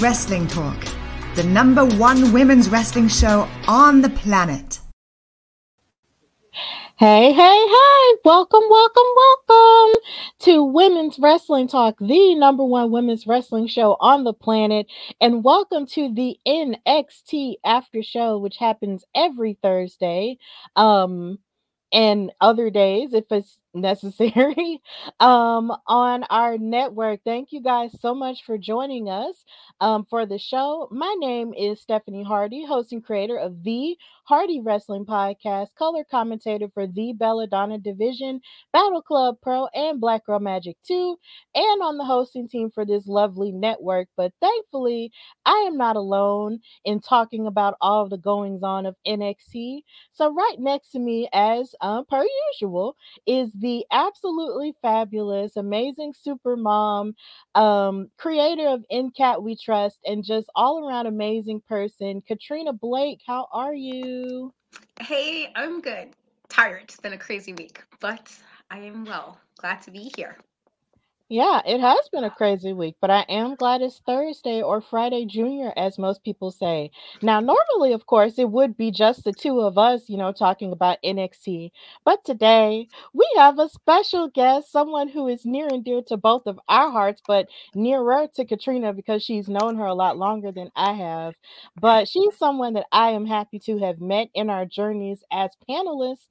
Wrestling Talk, the number one women's wrestling show on the planet. Hey, hey, hey, welcome, welcome, welcome to Women's Wrestling Talk, the number one women's wrestling show on the planet. And welcome to the NXT After Show, which happens every Thursday. Um, and other days if it's necessary. Um on our network thank you guys so much for joining us um for the show. My name is stephanie hardy host and creator of the hardy wrestling podcast color commentator for the belladonna division battle club pro and black girl magic 2 and on the hosting team for this lovely network. But thankfully i am not alone in talking about all the goings on of nxt so right next to me as um, per usual is the absolutely fabulous, amazing super mom, um, creator of InKat We Trust, and just all around amazing person, Katrina Blake. How are you? Hey, I'm good. Tired. It's been a crazy week, but I am well. Glad to be here. Yeah, it has been a crazy week, but I am glad it's Thursday or Friday Junior, as most people say. Now, normally, of course, it would be just the two of us, you know, talking about NXT. But today, we have a special guest, someone who is near and dear to both of our hearts, but nearer to Katrina because she's known her a lot longer than I have. But she's someone that I am happy to have met in our journeys as panelists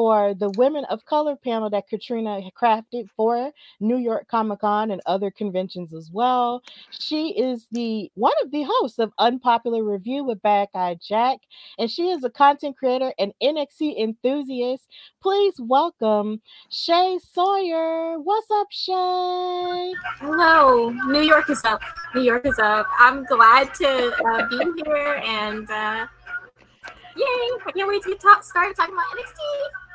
for the Women of Color panel that Katrina crafted for New York Comic Con and other conventions as well. She is the one of the hosts of Unpopular Review with Bad Guy Jack, and she is a content creator and NXT enthusiast. Please welcome Shay Sawyer. What's up, Shay? Hello, New York is up. New York is up. I'm glad to uh, be here and. Uh, Yay! I can't wait to talk, started talking about NXT.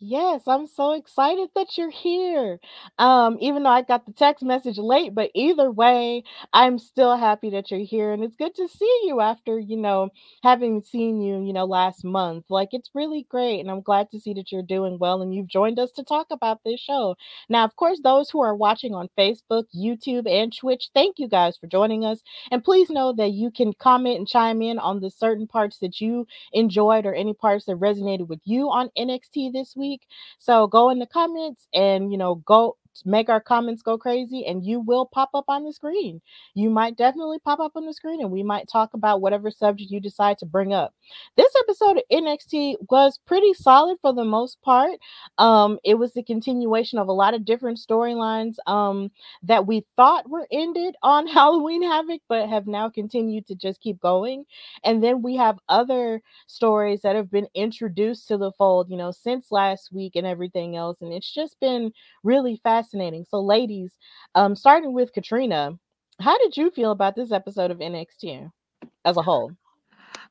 Yes, I'm so excited that you're here. Um, even though I got the text message late, but either way, I'm still happy that you're here. And it's good to see you after, you know, having seen you, you know, last month. Like, it's really great. And I'm glad to see that you're doing well and you've joined us to talk about this show. Now, of course, those who are watching on Facebook, YouTube, and Twitch, thank you guys for joining us. And please know that you can comment and chime in on the certain parts that you enjoyed or any parts that resonated with you on NXT this week week. So go in the comments and, you know, go make our comments go crazy and you will pop up on the screen. You might definitely pop up on the screen and we might talk about whatever subject you decide to bring up. This episode of NXT was pretty solid for the most part. Um, it was the continuation of a lot of different storylines um, that we thought were ended on Halloween Havoc, but have now continued to just keep going. And then we have other stories that have been introduced to the fold, you know, since last week and everything else. And it's just been really fascinating fascinating. So, ladies, um, starting with Katrina, how did you feel about this episode of NXT as a whole?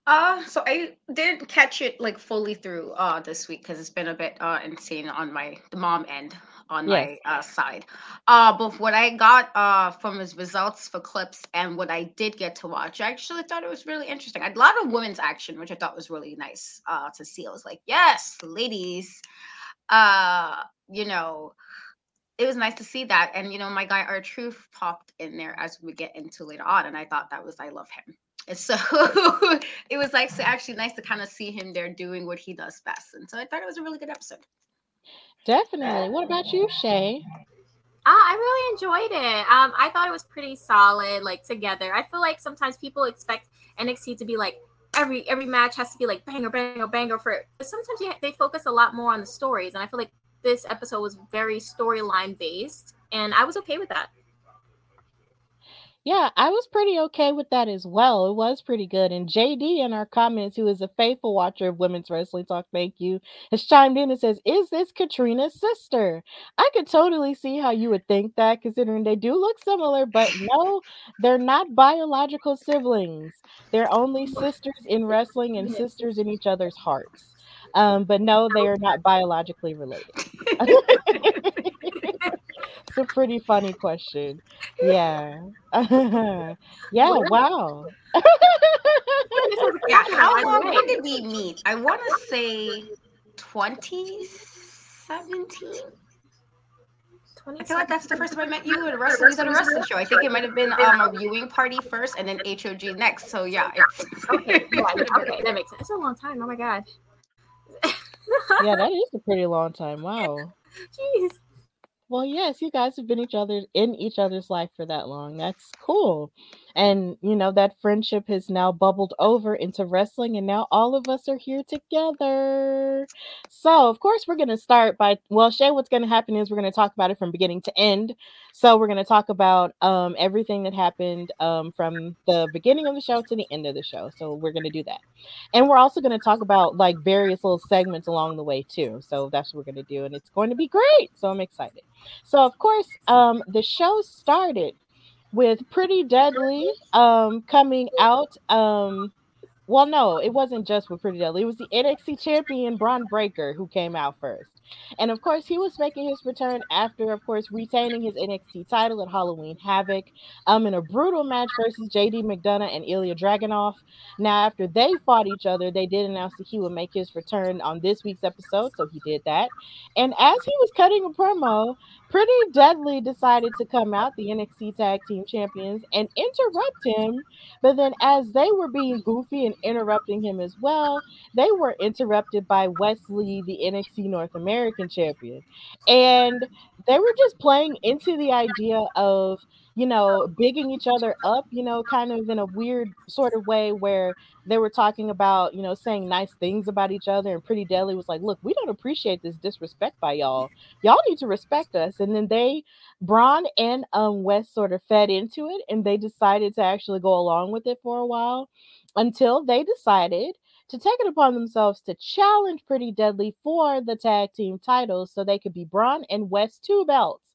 Uh, so I didn't catch it like fully through uh this week because it's been a bit uh insane on my the mom end on Yes. my uh side. Uh, but what I got uh from his results for clips and what I did get to watch, I actually thought it was really interesting. A lot of women's action, which I thought was really nice uh to see. I was like, yes, ladies. Uh, you know, it was nice to see that. And you know, my guy R-Truth popped in there as we get into later on, and I thought that was I love him. And so it was like so actually nice to kind of see him there doing what he does best. And so I thought it was a really good episode. Definitely. What about you, Shay? Uh, I really enjoyed it. Um, I thought it was pretty solid, like together. I feel like sometimes people expect NXT to be like every every match has to be like banger, banger, banger for. But sometimes you, they focus a lot more on the stories, and I feel like this episode was very storyline based, and I was okay with that. Yeah, I was pretty okay with that as well. It was pretty good. And JD in our comments, who is a faithful watcher of women's wrestling talk, thank you, has chimed in and says, Is this Katrina's sister? I could totally see how you would think that, considering they do look similar, but no, they're not biological siblings. They're only sisters in wrestling and sisters in each other's hearts. Um, but no, they are not biologically related. it's a pretty funny question. Yeah. yeah, wow. Yeah, how long when did we meet? I want to say 2017. I feel like that's the first time I met you at a wrestling, at a wrestling show. I think it might have been um, a viewing party first and then HOG next. So yeah, it's okay, yeah, okay, that makes sense. It's a long time. Oh my god. Yeah, that is a pretty long time. Wow. Jeez. Well, yes, you guys have been each other in each other's life for that long. That's cool. And you know, that friendship has now bubbled over into wrestling, and now all of us are here together. So, of course, we're going to start by well, Shay, what's going to happen is we're going to talk about it from beginning to end. So, we're going to talk about um, everything that happened um, from the beginning of the show to the end of the show. So, we're going to do that. And we're also going to talk about like various little segments along the way, too. So, that's what we're going to do, and it's going to be great. So, I'm excited. So, of course, um, the show started with Pretty Deadly um, coming out. Um, well, no, it wasn't just with Pretty Deadly. It was the NXT champion Bron Breakker who came out first. And of course, he was making his return after, of course, retaining his NXT title at Halloween Havoc um, in a brutal match versus JD McDonagh and Ilja Dragunov. Now, after they fought each other, they did announce that he would make his return on this week's episode. So he did that. And as he was cutting a promo, Pretty Deadly decided to come out, the NXT Tag Team Champions, and interrupt him. But then, as they were being goofy and interrupting him as well, they were interrupted by Wes Lee, the NXT North American champion. And they were just playing into the idea of, you know, bigging each other up, you know, kind of in a weird sort of way where they were talking about, you know, saying nice things about each other. And Pretty Deadly was like, look, we don't appreciate this disrespect by y'all. Y'all need to respect us. And then they, Bron and um, Wes sort of fed into it and they decided to actually go along with it for a while until they decided to take it upon themselves to challenge Pretty Deadly for the tag team titles so they could be Bron and Wes two belts.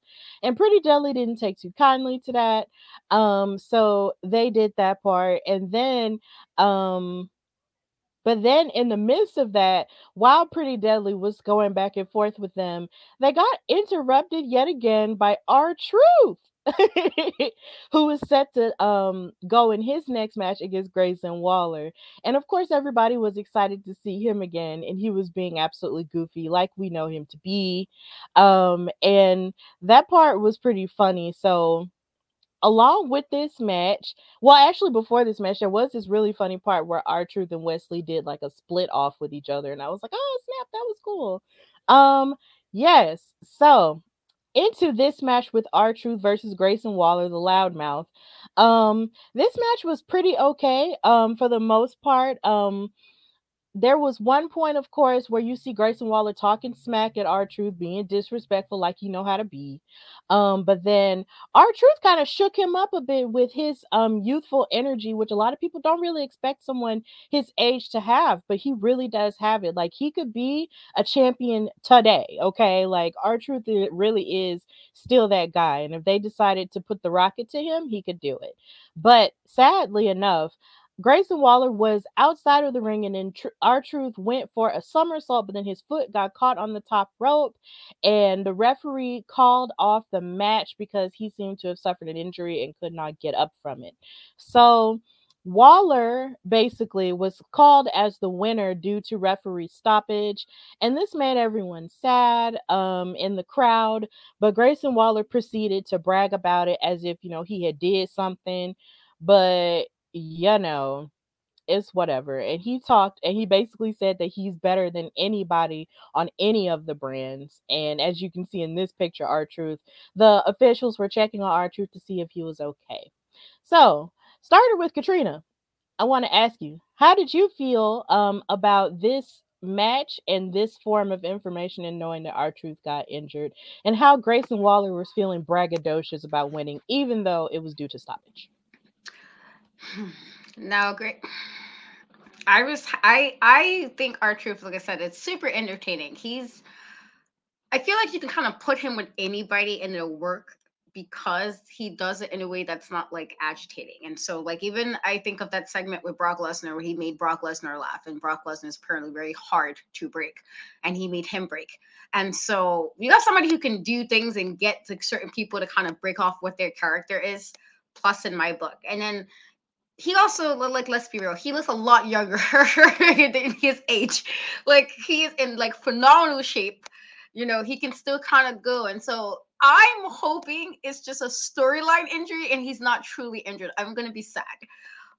And Pretty Deadly didn't take too kindly to that. Um, so they did that part. And then um but then in the midst of that, while Pretty Deadly was going back and forth with them, they got interrupted yet again by R-Truth. who is set to um go in his next match against Grayson Waller. And of course, everybody was excited to see him again, and he was being absolutely goofy, like we know him to be. Um, and that part was pretty funny. So along with this match, well, actually, before this match, there was this really funny part where R-Truth and Wes Lee did like a split off with each other, and I was like, oh snap, that was cool. Um, yes, so into this match with R Truth versus Grayson Waller, the loudmouth. Um, this match was pretty okay. Um, for the most part. Um, there was one point, of course, where you see Grayson Waller talking smack at R Truth, being disrespectful, like you know how to be. Um, but then R Truth kind of shook him up a bit with his um youthful energy, which a lot of people don't really expect someone his age to have, but he really does have it. Like he could be a champion today, okay? Like R Truth really is still that guy, and if they decided to put the rocket to him, he could do it. But sadly enough, Grayson Waller was outside of the ring, and then R-Truth went for a somersault, but then his foot got caught on the top rope, and the referee called off the match because he seemed to have suffered an injury and could not get up from it. So Waller basically was called as the winner due to referee stoppage, and this made everyone sad um, in the crowd. But Grayson Waller proceeded to brag about it as if you know he had did something, but you know it's whatever. And he talked and he basically said that he's better than anybody on any of the brands. And as you can see in this picture, R-Truth, the officials were checking on R-Truth to see if he was okay. So started with Katrina. I want to ask you, how did you feel um, about this match and this form of information and knowing that R-Truth got injured, and how Grayson Waller was feeling braggadocious about winning, even though it was due to stoppage? No, great. I was I I think R-Truth, like I said, it's super entertaining. He's I feel like you can kind of put him with anybody and it'll work because he does it in a way that's not like agitating. And so, like, even I think of that segment with Brock Lesnar where he made Brock Lesnar laugh, and Brock Lesnar is apparently very hard to break, and he made him break. And so, you have somebody who can do things and get like certain people to kind of break off what their character is, plus in my book. And then he also like let's be real he looks a lot younger than his age like he's in like phenomenal shape you know he can still kind of go and so I'm hoping it's just a storyline injury and he's not truly injured. I'm gonna be sad.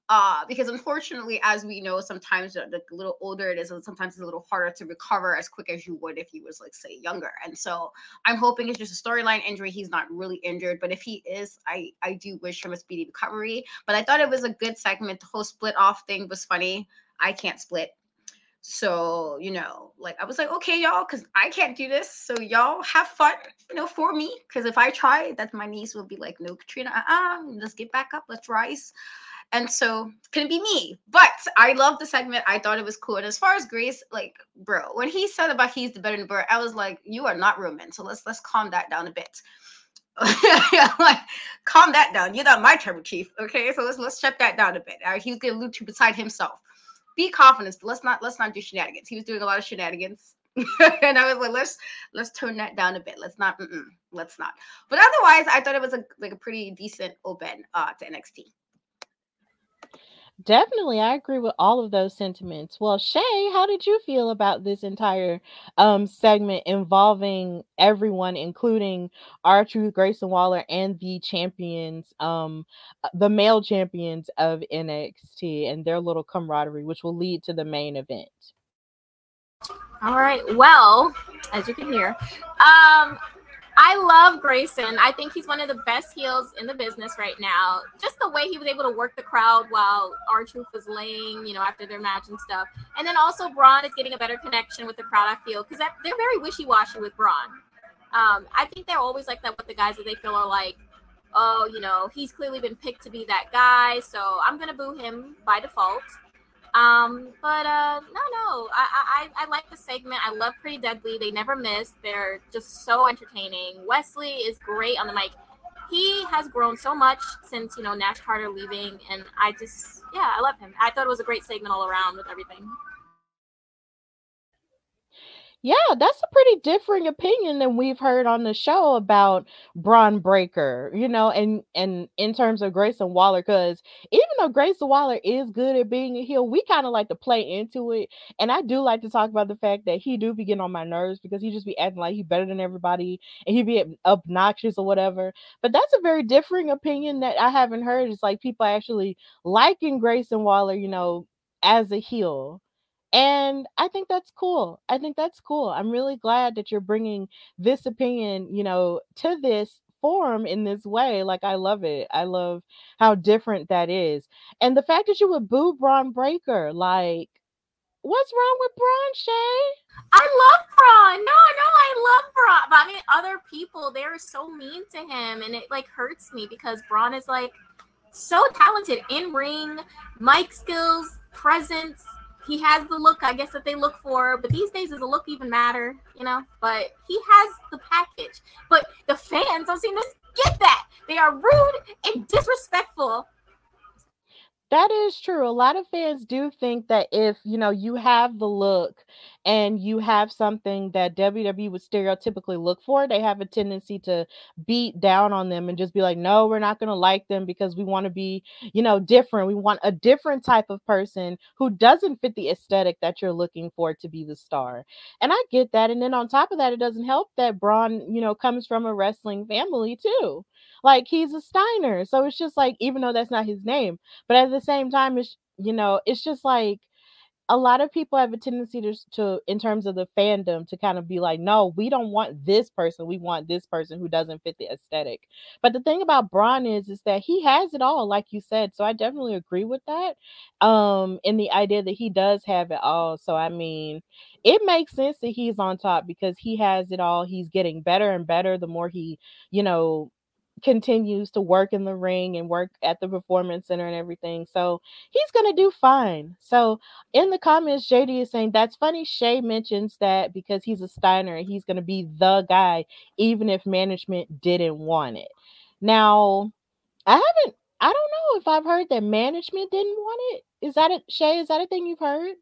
Uh, because unfortunately, as we know, sometimes the, the little older it is, and sometimes it's a little harder to recover as quick as you would if he was, like, say, younger. And so I'm hoping it's just a storyline injury. He's not really injured, but if he is, I I do wish him a speedy recovery. But I thought it was a good segment. The whole split off thing was funny. I can't split. So, you know, like I was like, okay, y'all, because I can't do this. So y'all have fun, you know, for me. Because if I try, that my niece will be like, no, Katrina, uh-uh, let's get back up, let's rise. And so can be me? But I love the segment. I thought it was cool. And as far as Grace, like, bro, when he said about he's the better than bird, I was like, you are not Roman. So let's let's calm that down a bit. like, calm that down. You're not my tribal chief. Okay. So let's let's shut that down a bit. Uh, he's gonna look to beside himself be confident. Let's not let's not do shenanigans. He was doing a lot of shenanigans. and I was like, let's let's tone that down a bit. Let's not, let's not. But otherwise, I thought it was a like a pretty decent open uh to NXT. Definitely, I agree with all of those sentiments. Well, Shay, how did you feel about this entire um, segment involving everyone, including R-Truth, Grayson Waller, and the champions, um, uh, the male champions of NXT, and their little camaraderie, which will lead to the main event? All right. Well, as you can hear, um, I love Grayson. I think he's one of the best heels in the business right now. Just the way he was able to work the crowd while R-Truth was laying, you know, after their match and stuff. And then also Bron is getting a better connection with the crowd, I feel, because they're very wishy-washy with Bron. Um, I think they're always like that with the guys that they feel are like, oh, you know, he's clearly been picked to be that guy, so I'm gonna boo him by default. Um, but uh, no, no, I, I I like the segment. I love Pretty Deadly. They never miss. They're just so entertaining. Wes Lee is great on the mic. He has grown so much since you know Nash Carter leaving, and I just yeah, I love him. I thought it was a great segment all around with everything. Yeah, that's a pretty differing opinion than we've heard on the show about Bron Breakker, you know, and and in terms of Grayson Waller, because even though Grayson Waller is good at being a heel, we kind of like to play into it. And I do like to talk about the fact that he do be getting on my nerves because he just be acting like he better than everybody and he be obnoxious or whatever. But that's a very differing opinion that I haven't heard. It's like people actually liking Grayson Waller, you know, as a heel and I think that's cool. I think that's cool. I'm really glad that you're bringing this opinion, you know, to this forum in this way. Like, I love it. I love how different that is. And the fact that you would boo Bron Breakker like, what's wrong with Bron, Shay? I love Bron. No, no, I love Bron. But I mean, other people, they're so mean to him, and it like hurts me because Bron is like so talented in ring, mic skills, presence he has the look, I guess, that they look for. But these days, does the look even matter? You know. But he has the package. But the fans don't seem to get that. They are rude and disrespectful. That is true. A lot of fans do think that if, you know, you have the look and you have something that WWE would stereotypically look for, they have a tendency to beat down on them and just be like, no, we're not going to like them because we want to be, you know, different. We want a different type of person who doesn't fit the aesthetic that you're looking for to be the star. And I get that. And then on top of that, it doesn't help that Bron, you know, comes from a wrestling family too. Like he's a Steiner. So it's just like, even though that's not his name, but at the same time, it's, you know, it's just like, a lot of people have a tendency to, to in terms of the fandom to kind of be like no we don't want this person. We want this person who doesn't fit the aesthetic. But the thing about Bron is is that he has it all like you said so i definitely agree with that um in the idea that he does have it all so i mean it makes sense that he's on top because he has it all he's getting better and better the more he you know continues to work in the ring and work at the performance center and everything. So he's going to do fine. So in the comments, JD is saying that's funny. Shay mentions that because he's a Steiner, he's going to be the guy, even if management didn't want it. Now, I haven't, I don't know if I've heard that management didn't want it. Is that it, Shay? Is that a thing you've heard?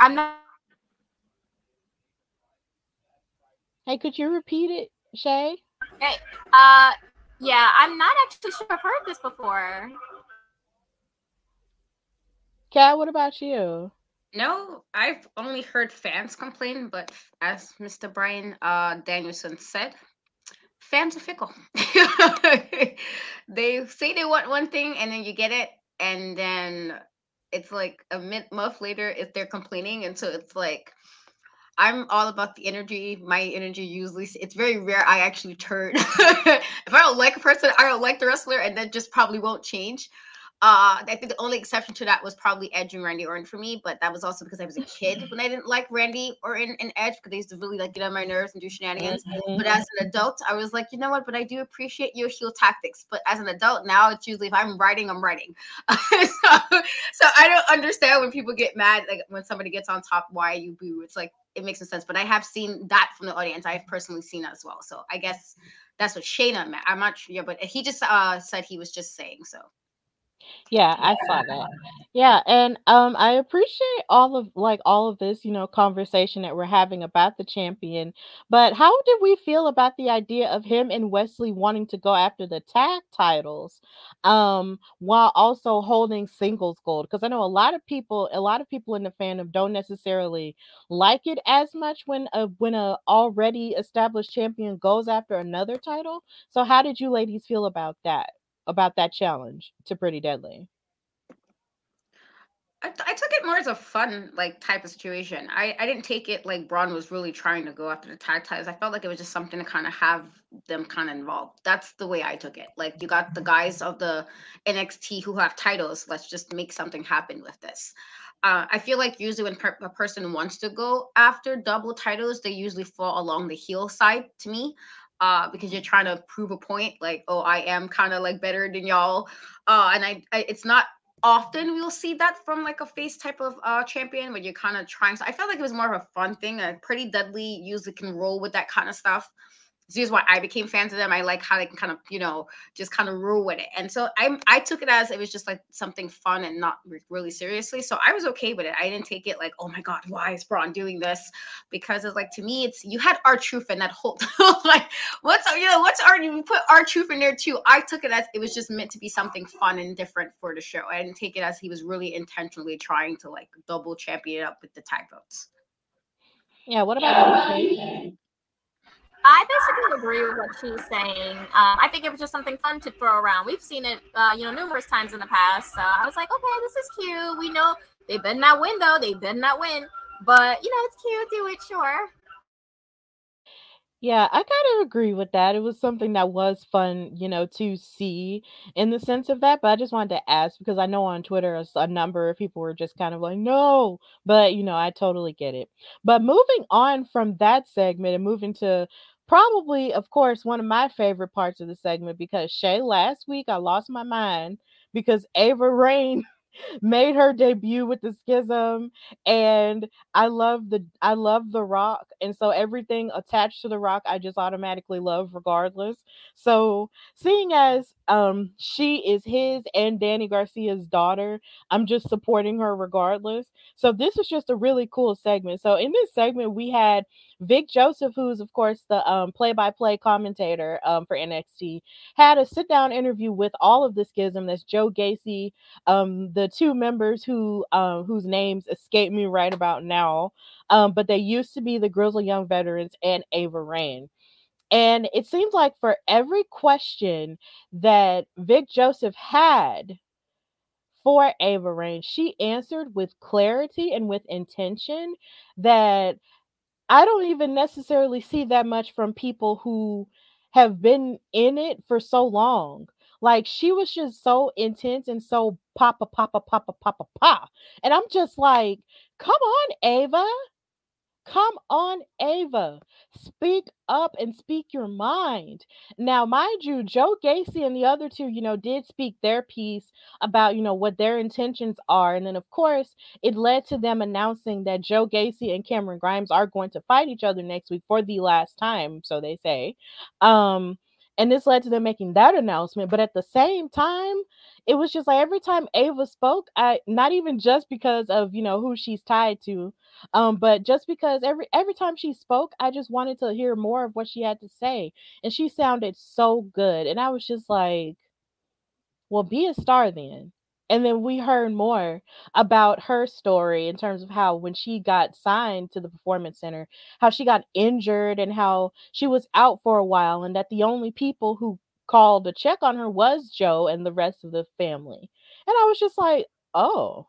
I'm not. Hey, could you repeat it, Shay? Hey, uh, yeah, I'm not actually sure I've heard this before. Kat, what about you? No, I've only heard fans complain, but as Mr. Bryan uh, Danielson said, fans are fickle. they say they want one thing and then you get it, and then it's like a month later if they're complaining, and so it's like I'm all about the energy. My energy usually it's very rare I actually turn. if I don't like a person, I don't like the wrestler, and that just probably won't change. Uh, I think the only exception to that was probably Edge and Randy Orton for me, but that was also because I was a kid when I didn't like Randy Orton and Edge because they used to really like get on my nerves and do shenanigans. Mm-hmm. But as an adult, I was like, you know what? But I do appreciate your heel tactics. But as an adult now, it's usually if I'm writing, I'm writing. so, so I don't understand when people get mad, like when somebody gets on top, why you boo. It's like it makes no sense. But I have seen that from the audience. I've personally seen that as well. So I guess that's what Shayna meant. I'm not sure, but he just uh said he was just saying so. Yeah, I saw that. Yeah, and um I appreciate all of like all of this, you know, conversation that we're having about the champion. But how did we feel about the idea of him and Wes Lee wanting to go after the tag titles um while also holding singles gold? Because I know a lot of people, a lot of people in the fandom don't necessarily like it as much when a when a already established champion goes after another title. So how did you ladies feel about that? About that challenge to Pretty Deadly? I, I took it more as a fun like type of situation. I, I didn't take it like Bron was really trying to go after the tag titles. I felt like it was just something to kind of have them kind of involved. That's the way I took it. Like you got the guys of the NXT who have titles. Let's just make something happen with this. Uh, I feel like usually when per- a person wants to go after double titles, they usually fall along the heel side to me uh, because you're trying to prove a point, like, oh, I am kind of like better than y'all. Uh, and I, I, it's not often we'll see that from like a face type of uh champion when you're kind of trying. So I felt like it was more of a fun thing. A pretty deadly usually can roll with that kind of stuff this is why I became fans of them. I like how they can kind of, you know, just kind of rule with it. And so I I took it as it was just like something fun and not re- really seriously. So I was okay with it. I didn't take it like, oh my God, why is Bron doing this? Because it's like to me, it's you had R-Truth in that whole like what's you know, what's our you put R-Truth in there too. I took it as it was just meant to be something fun and different for the show. I didn't take it as he was really intentionally trying to like double champion up with the tag votes. Yeah, what about? I basically agree with what she's saying. Um, I think it was just something fun to throw around. We've seen it, uh, you know, numerous times in the past. So I was like, okay, this is cute. We know they better not win though. They better not win. But you know, it's cute. Do it, sure. Yeah, I kind of agree with that. It was something that was fun, you know, to see in the sense of that. But I just wanted to ask because I know on Twitter a, a number of people were just kind of like, no, but you know, I totally get it. But moving on from that segment and moving to probably, of course, one of my favorite parts of the segment because Shay, last week I lost my mind because Ava Raine made her debut with the schism and i love the i love the rock and so everything attached to the rock i just automatically love regardless. So seeing as um she is his and Dany Garcia's daughter i'm just supporting her regardless. So this was just a really cool segment. So in this segment we had vic joseph who's of course the um play-by-play commentator um for nxt had a sit down interview with all of the schism that's joe gacy um the two members who whose names escape me right about now. But they used to be the Grizzled Young Veterans and ava raine and it seems like for every question that vic joseph had for ava raine she answered with clarity and with intention that I don't even necessarily see that much from people who have been in it for so long. Like she was just so intense and so papa papa papa papa pa. And I'm just like, come on, Ava. Come on, Ava. Speak up and speak your mind. Now, mind you, Joe Gacy and the other two, you know, did speak their piece about, you know, what their intentions are. And then, of course, it led to them announcing that Joe Gacy and Cameron Grimes are going to fight each other next week for the last time, so they say. Um, and this led to them making that announcement. But at the same time, it was just like every time Ava spoke, I not even just because of you know who she's tied to, um, but just because every every time she spoke, I just wanted to hear more of what she had to say, and she sounded so good, and I was just like, well, be a star then. And then we heard more about her story in terms of how when she got signed to the performance center, how she got injured and how she was out for a while, and that the only people who called to check on her was Joe and the rest of the family. And I was just like, oh,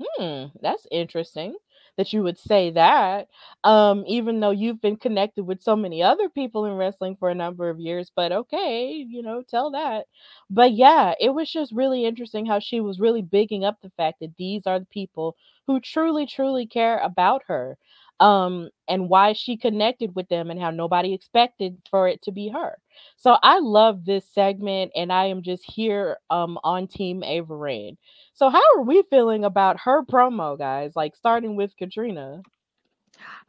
hmm, that's interesting that you would say that. Um, even though you've been connected with so many other people in wrestling for a number of years, but okay, you know, tell that. But yeah, it was just really interesting how she was really bigging up the fact that these are the people who truly, truly care about her um, and why she connected with them and how nobody expected for it to be her. So I love this segment and I am just here um, on Team Ava Raine. So how are we feeling about her promo, guys? Like starting with Katrina.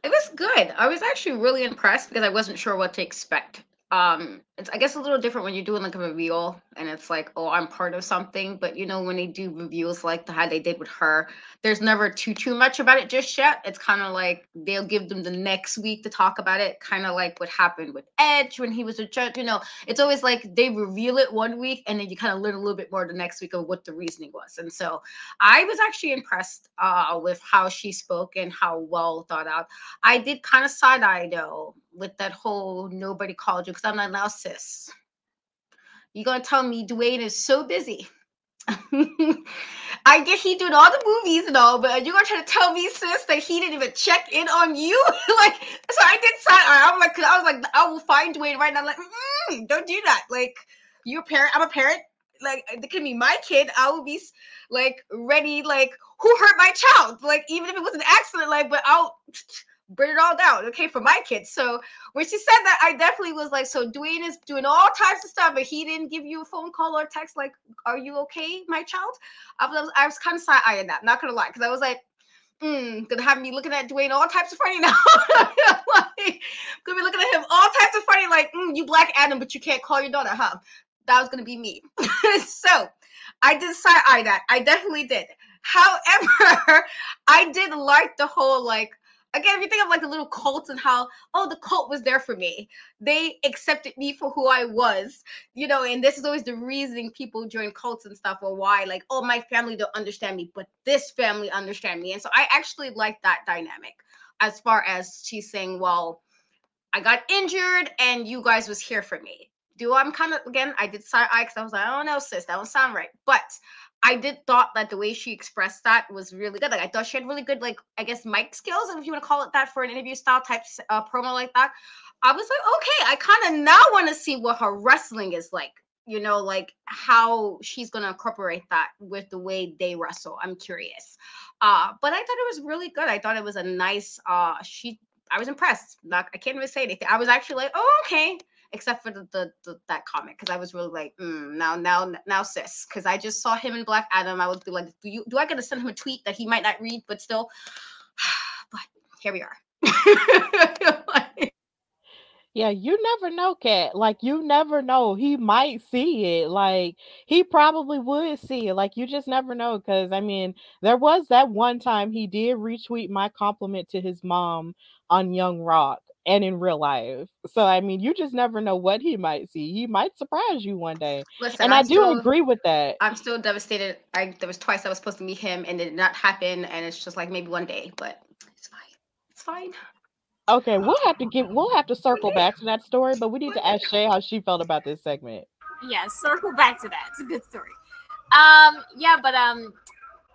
It was good. I was actually really impressed because I wasn't sure what to expect um it's i guess a little different when you're doing like a reveal and it's like oh i'm part of something but you know when they do reveals like the how they did with her there's never too too much about it just yet it's kind of like they'll give them the next week to talk about it kind of like what happened with edge when he was a judge you know it's always like they reveal it one week and then you kind of learn a little bit more the next week of what the reasoning was and so i was actually impressed uh with how she spoke and how well thought out i did kind of side eye though with that whole nobody called you because I'm not now. You're gonna tell me Dwayne is so busy. I get he doing all the movies and all, but you're gonna try to tell me, sis, that he didn't even check in on you? like, so I did sign. I'm like, I was like, I will find Dwayne right now. I'm like, mm, don't do that. Like, you're a parent. I'm a parent. Like, it could be my kid. I will be like ready. Like, who hurt my child? Like, even if it was an accident, like, but I'll bring it all down, okay, for my kids. So when she said that, I definitely was like, so Dwayne is doing all types of stuff, but he didn't give you a phone call or text like, "Are you okay, my child?" I was, I was kind of side eyeing that, not gonna lie, because I was like, mm, gonna have me looking at Dwayne all types of funny now. like, gonna be looking at him all types of funny, like, mm, you Black Adam, but you can't call your daughter, huh? That was gonna be me. so I did side eye that. I definitely did. However, I did like the whole like again, if you think of like the little cults and how, oh, the cult was there for me. They accepted me for who I was, you know, and this is always the reasoning people join cults and stuff or why, like, oh, my family don't understand me, but this family understand me. And so I actually like that dynamic as far as she's saying, well, I got injured and you guys was here for me. Do I'm kind of again, I did side eye because I was like, oh no, sis, that don't sound right. But I did thought that the way she expressed that was really good. Like I thought she had really good, like I guess mic skills, if you want to call it that, for an interview style type uh, promo like that. I was like, okay, I kind of now want to see what her wrestling is like. You know, like how she's gonna incorporate that with the way they wrestle. I'm curious. Uh, but I thought it was really good. I thought it was a nice. Uh, she. I was impressed. Like I can't even say anything. I was actually like, oh, okay except for the, the, the that comment because I was really like, mm, now now now sis, because I just saw him in Black Adam. I would be like, do you do I gotta send him a tweet that he might not read, but still, but here we are. Yeah, you never know, Kat. Like you never know. He might see it. Like he probably would see it. Like you just never know. Cause I mean, there was that one time he did retweet my compliment to his mom on Young Rock and in real life. So I mean, you just never know what he might see. He might surprise you one day. Listen, and i I'm do still- agree with that. I'm still devastated. I there was twice I was supposed to meet him and it did not happen, and it's just like maybe one day, but it's fine. It's fine. Okay, we'll have to get we'll have to circle back to that story, but we need to ask Shay how she felt about this segment. yeah, circle back to that. It's a good story. Um, yeah, but um,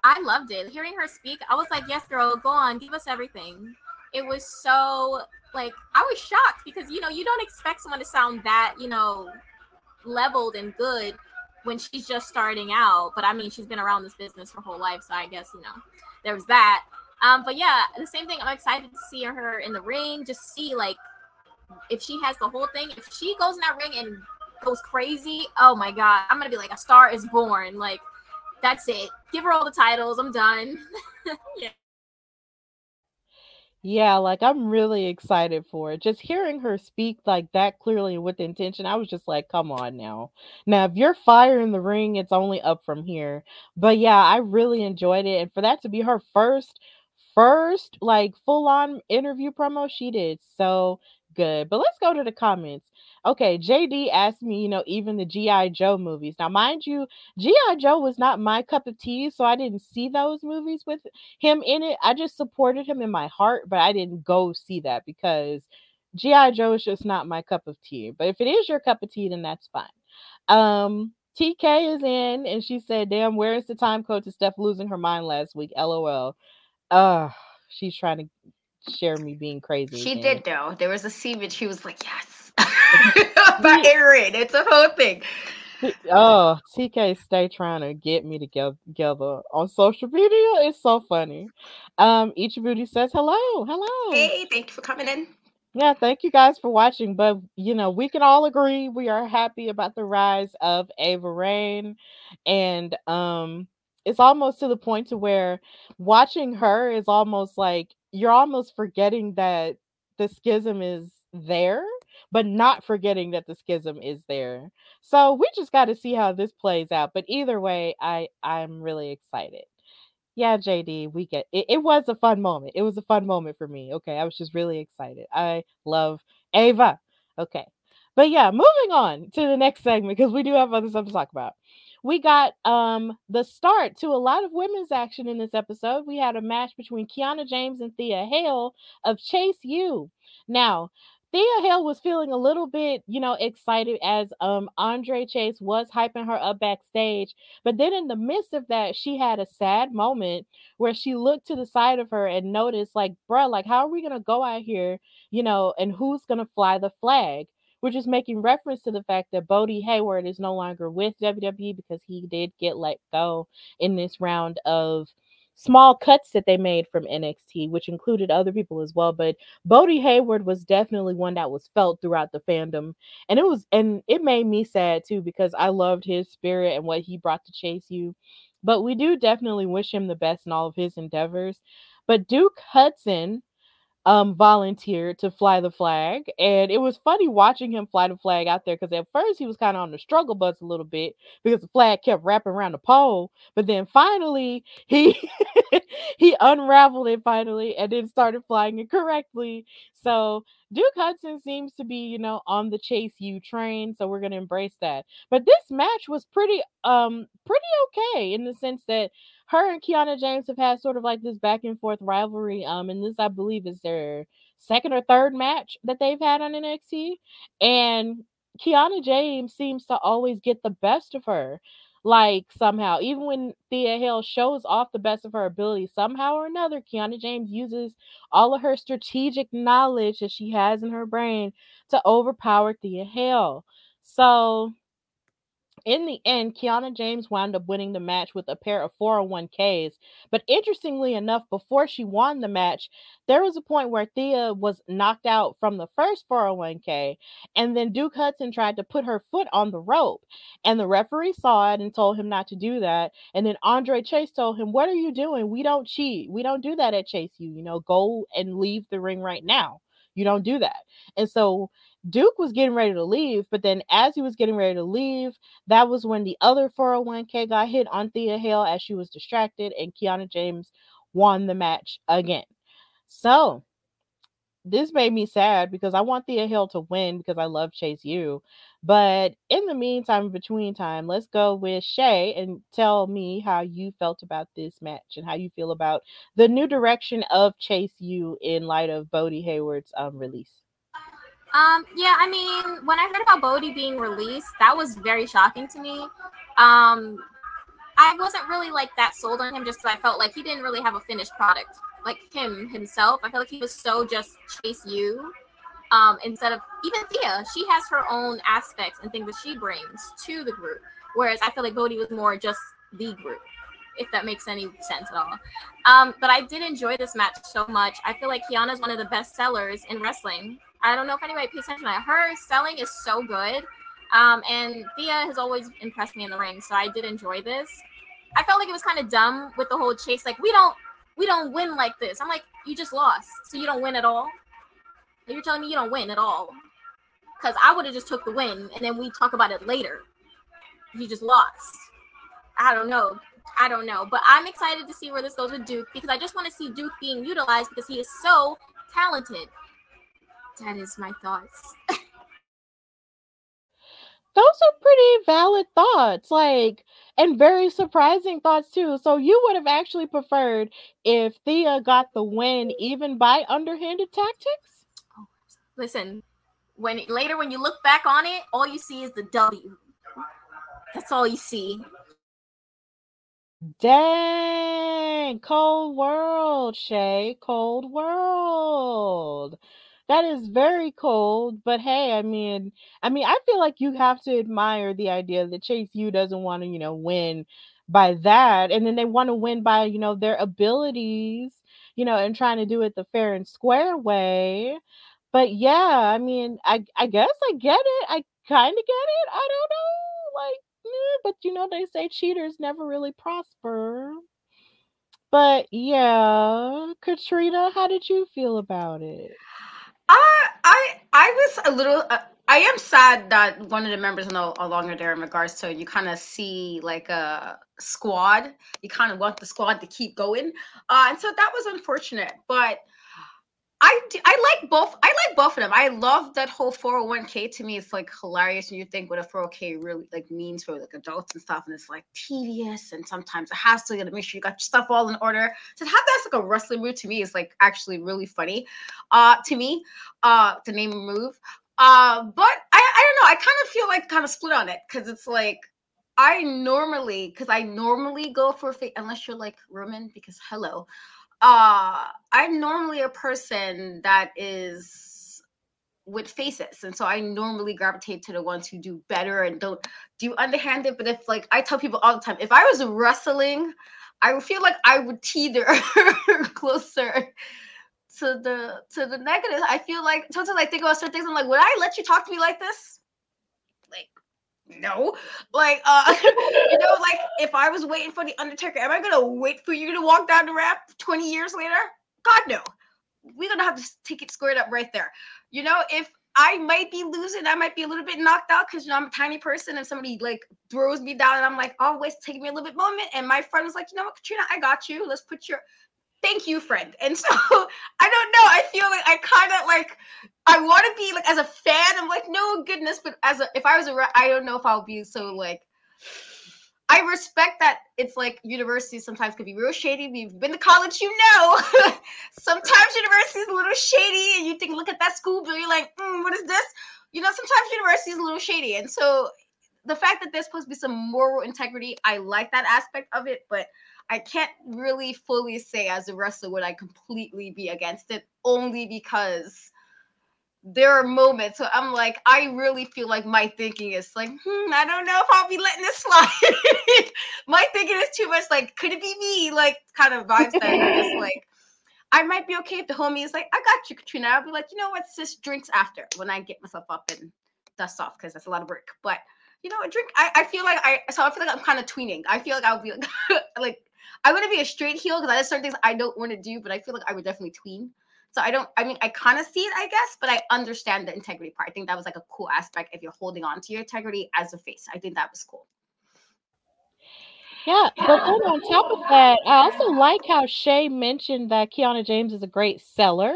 I loved it. Hearing her speak, I was like, "Yes, girl, go on, give us everything." It was so like I was shocked because you know you don't expect someone to sound that you know leveled and good when she's just starting out. But I mean, she's been around this business her whole life, so I guess you know there's that. Um, but yeah, the same thing. I'm excited to see her in the ring. Just see like if she has the whole thing. If she goes in that ring and goes crazy, oh my god, I'm gonna be like a star is born. Like that's it. Give her all the titles. I'm done. yeah. Yeah, like I'm really excited for it. Just hearing her speak like that clearly with intention, I was just like, come on now. Now, if you're fire in the ring, it's only up from here. But yeah, I really enjoyed it. And for that to be her first, first like full on interview promo, she did so good. But let's go to the comments. Okay, JD asked me, you know, even the G.I. Joe movies. Now, mind you, G.I. Joe was not my cup of tea, so I didn't see those movies with him in it. I just supported him in my heart, but I didn't go see that because G.I. Joe is just not my cup of tea. But if it is your cup of tea, then that's fine. Um, TK is in and she said, Damn, where is the time code to Steph losing her mind last week? LOL. Uh she's trying to share me being crazy. She again. did though. There was a scene which she was like, yes. By Aaron. It's a whole thing. Oh, TK stay trying to get me together together on social media. It's so funny. Um, each beauty says hello, hello. Hey, thank you for coming in. Yeah, thank you guys for watching. But you know, we can all agree we are happy about the rise of Ava Raine, and um, it's almost to the point to where watching her is almost like you're almost forgetting that the schism is there, but not forgetting that the schism is there. So we just got to see how this plays out. But either way, I I'm really excited. Yeah, JD, we get it. It was a fun moment. It was a fun moment for me. Okay, I was just really excited. I love Ava. Okay, but yeah, moving on to the next segment because we do have other stuff to talk about. We got um the start to a lot of women's action in this episode. We had a match between Kiana James and Thea Hale of Chase U. Now, Thea Hale was feeling a little bit, you know, excited as um Andre Chase was hyping her up backstage. But then in the midst of that, she had a sad moment where she looked to the side of her and noticed, like, bruh, like, how are we gonna go out here, you know, and who's gonna fly the flag? Which is making reference to the fact that Bodie Hayward is no longer with WWE because he did get let go in this round of small cuts that they made from NXT, which included other people as well. But Bodie Hayward was definitely one that was felt throughout the fandom. And it was and it made me sad too because I loved his spirit and what he brought to Chase U. But we do definitely wish him the best in all of his endeavors. But Duke Hudson um volunteered to fly the flag and it was funny watching him fly the flag out there because at first he was kind of on the struggle bus a little bit because the flag kept wrapping around the pole but then finally he he unraveled it finally and then started flying it correctly so duke hudson seems to be you know on the Chase U train so we're going to embrace that but this match was pretty um pretty okay in the sense that her and Kiana James have had sort of like this back and forth rivalry. Um, and this I believe is their second or third match that they've had on NXT. And Kiana James seems to always get the best of her. Like somehow, even when Thea Hale shows off the best of her ability, somehow or another, Kiana James uses all of her strategic knowledge that she has in her brain to overpower Thea Hale. So in the end, Kiana James wound up winning the match with a pair of 401ks. But interestingly enough, before she won the match, there was a point where Thea was knocked out from the first 401k, and then Duke Hudson tried to put her foot on the rope. And the referee saw it and told him not to do that. And then Andre Chase told him, What are you doing? We don't cheat. We don't do that at Chase U. You know, go and leave the ring right now. You don't do that. And so Duke was getting ready to leave, but then as he was getting ready to leave, that was when the other 401k got hit on Thea Hale as she was distracted, and Kiana James won the match again. So this made me sad because I want Thea Hale to win because I love Chase U. But in the meantime, in between time, let's go with Shay and tell me how you felt about this match and how you feel about the new direction of Chase U in light of Bodhi Hayward's um, release. Um, yeah, I mean, when I heard about Bodhi being released, that was very shocking to me. Um, I wasn't really like that sold on him just because I felt like he didn't really have a finished product. Like him himself, I feel like he was so just Chase U. Um, instead of even Thea, she has her own aspects and things that she brings to the group. Whereas I feel like Bodhi was more just the group, if that makes any sense at all. Um, but I did enjoy this match so much. I feel like Kiana is one of the best sellers in wrestling. I don't know if anybody pays attention. to that. Her selling is so good. Um, and Thea has always impressed me in the ring, so I did enjoy this. I felt like it was kind of dumb with the whole chase. Like we don't we don't win like this. I'm like, you just lost, so you don't win at all. You're telling me you don't win at all. Because I would have just took the win and then we talk about it later. You just lost. I don't know. I don't know. But I'm excited to see where this goes with Duke because I just want to see Duke being utilized because he is so talented. That is my thoughts. Those are pretty valid thoughts, like, and very surprising thoughts too. So you would have actually preferred if Thea got the win even by underhanded tactics? Oh, listen, when later when you look back on it, all you see is the W. That's all you see. Dang, cold world, Shay, cold world that is very cold. But hey, I mean, I mean, I feel like you have to admire the idea that Chase U doesn't want to, you know, win by that, and then they want to win by, you know, their abilities, you know, and trying to do it the fair and square way. But yeah, I mean, I I guess I get it. I kind of get it. I don't know, like, eh, but you know, they say cheaters never really prosper. But yeah, Katrina, how did you feel about it? I I I was a little. Uh, I am sad that one of the members are no, no longer there in regards to you kind of see like a squad. You kind of want the squad to keep going, uh, and so that was unfortunate. But I I like both. I like both of them. I love that whole 401k. To me, it's like hilarious when you think what a 401k really like means for like adults and stuff, and it's like tedious and sometimes. You got to make sure you got your stuff all in order. So to have that's like a wrestling move to me is like actually really funny. Uh, to me, uh, to name move. Uh, but I I don't know. I kind of feel like kind of split on it because it's like I normally because I normally go for unless you're like Roman because hello uh i'm normally a person that is with faces and so i normally gravitate to the ones who do better and don't do underhanded but if like i tell people all the time if i was wrestling i would feel like i would teeter closer to the to the negative. I feel like sometimes i think about certain things i'm like would i let you talk to me like this no like uh you know like if i was waiting for the undertaker am i gonna wait for you to walk down the ramp 20 years later? God no. We're gonna have to take it squared up right there. You know if i might be losing i might be a little bit knocked out because you know i'm a tiny person and somebody like throws me down and i'm like oh wait take me a little bit moment and my friend was like you know what katrina i got you. Let's put your thank you friend. And so i don't know i feel like i kind of like i want to be like as a fan i'm like no goodness but as a if i was a i don't know if i'll be so like i respect that it's like universities sometimes could be real shady. We've been to college you know. Sometimes university is a little shady and you think look at that school but you're like mm, what is this? You know sometimes university is a little shady and so the fact that there's supposed to be some moral integrity i like that aspect of it but I can't really fully say as a wrestler would I completely be against it only because there are moments where I'm like, I really feel like my thinking is like, hmm, I don't know if I'll be letting this slide. my thinking is too much like, could it be me? Like kind of vibes that are just like, I might be okay if the homie is like, I got you, Katrina. I'll be like, you know what, sis, drinks after when I get myself up and dust off because that's a lot of work. But you know, a drink. I, I feel like I so I feel like I'm kind of tweening. I feel like I'll be like, like I want to be a straight heel because I there's certain things I don't want to do, but I feel like I would definitely tween. So I don't. I mean, I kind of see it, I guess, but I understand the integrity part. I think that was like a cool aspect if you're holding on to your integrity as a face. I think that was cool. Yeah, but then on top of that, I also like how Shay mentioned that Kiana James is a great seller.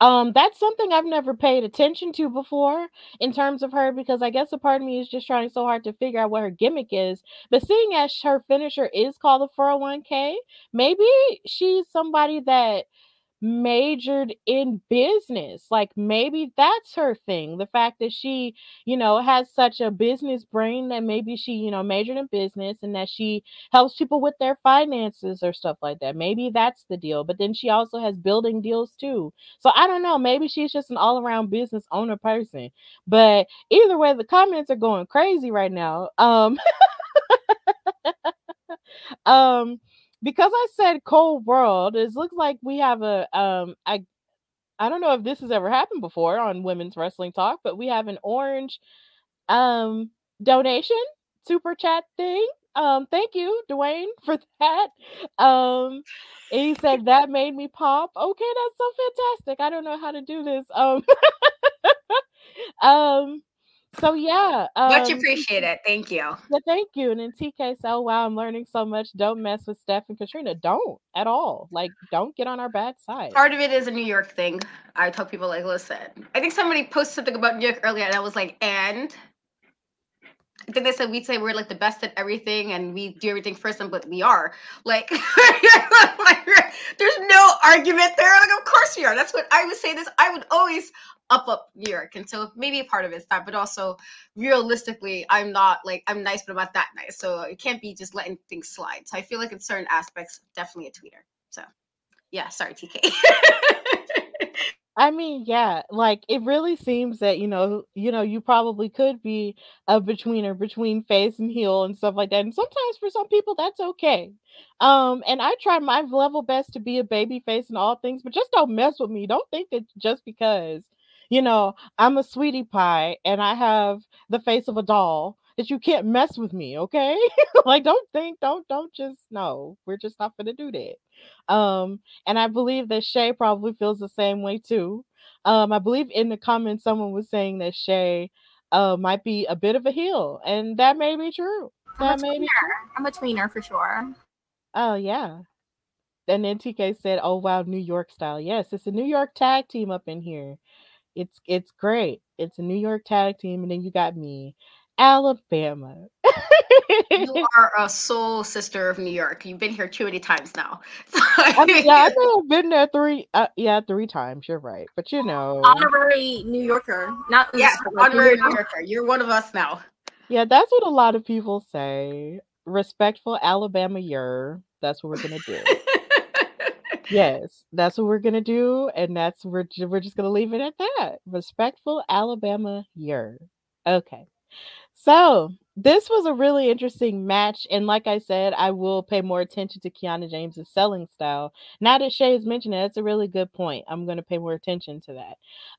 Um, that's something I've never paid attention to before in terms of her because I guess a part of me is just trying so hard to figure out what her gimmick is. But seeing as her finisher is called the 401k, maybe she's somebody that majored in business. Like maybe that's her thing. The fact that she, you know, has such a business brain that maybe she, you know, majored in business and that she helps people with their finances or stuff like that. Maybe that's the deal. But then she also has building deals too. So I don't know. Maybe she's just an all around business owner person. But either way, the comments are going crazy right now. Um, um because I said cold world, it looks like we have a um I I don't know if this has ever happened before on women's wrestling talk, but we have an orange um donation super chat thing. Um thank you, Dwayne, for that. Um he said that made me pop. Okay, that's so fantastic. I don't know how to do this. Um um so yeah, Much um, appreciate it. Thank you. yeah, thank you. And then TK said, "Oh wow, I'm learning so much. Don't mess with Steph and Katrina. Don't at all. Like, don't get on our bad side." Part of it is a New York thing. I tell people like, listen. I think somebody posted something about New York earlier, and I was like, and I think they said we'd say we're like the best at everything and we do everything first, and but we are like, there's no argument there. Like, of course we are. That's what I would say. This I would always up up New York, and so maybe a part of it's that, but also realistically, I'm not like I'm nice, but I'm not that nice. So it can't be just letting things slide. So I feel like in certain aspects, definitely a tweeter. So yeah, sorry, TK. I mean, yeah, like it really seems that you know, you know, you probably could be a betweener between face and heel and stuff like that. And sometimes for some people that's okay. Um, and I try my level best to be a baby face in all things, but just don't mess with me. Don't think that just because, you know, I'm a sweetie pie and I have the face of a doll that you can't mess with me, okay? like don't think, don't don't just no, we're just not gonna do that. Um, and I believe that Shay probably feels the same way too. Um, I believe in the comments someone was saying that Shay uh might be a bit of a heel, and that may be true. I'm That a may be tweener. I'm a tweener for sure. Oh yeah. And then TK said, "Oh wow, New York style. Yes, it's a New York tag team up in here. It's it's great. It's a New York tag team, and then you got me, Alabama. you are a soul sister of New York. You've been here too many times now. I mean, yeah, I may have been there three. Uh, yeah, three times. You're right, but you know, Honorary New Yorker, not yeah, just honorary you know, New Yorker. You're one of us now. yeah, that's what a lot of people say. Respectful Alabama, you're. That's what we're gonna do. Yes, that's what we're gonna do, and that's we're we're just gonna leave it at that. Respectful Alabama year. Okay. So this was a really interesting match, and like I said, I will pay more attention to Kiana James's selling style. Now that Shay has mentioned it, that's a really good point. I'm gonna pay more attention to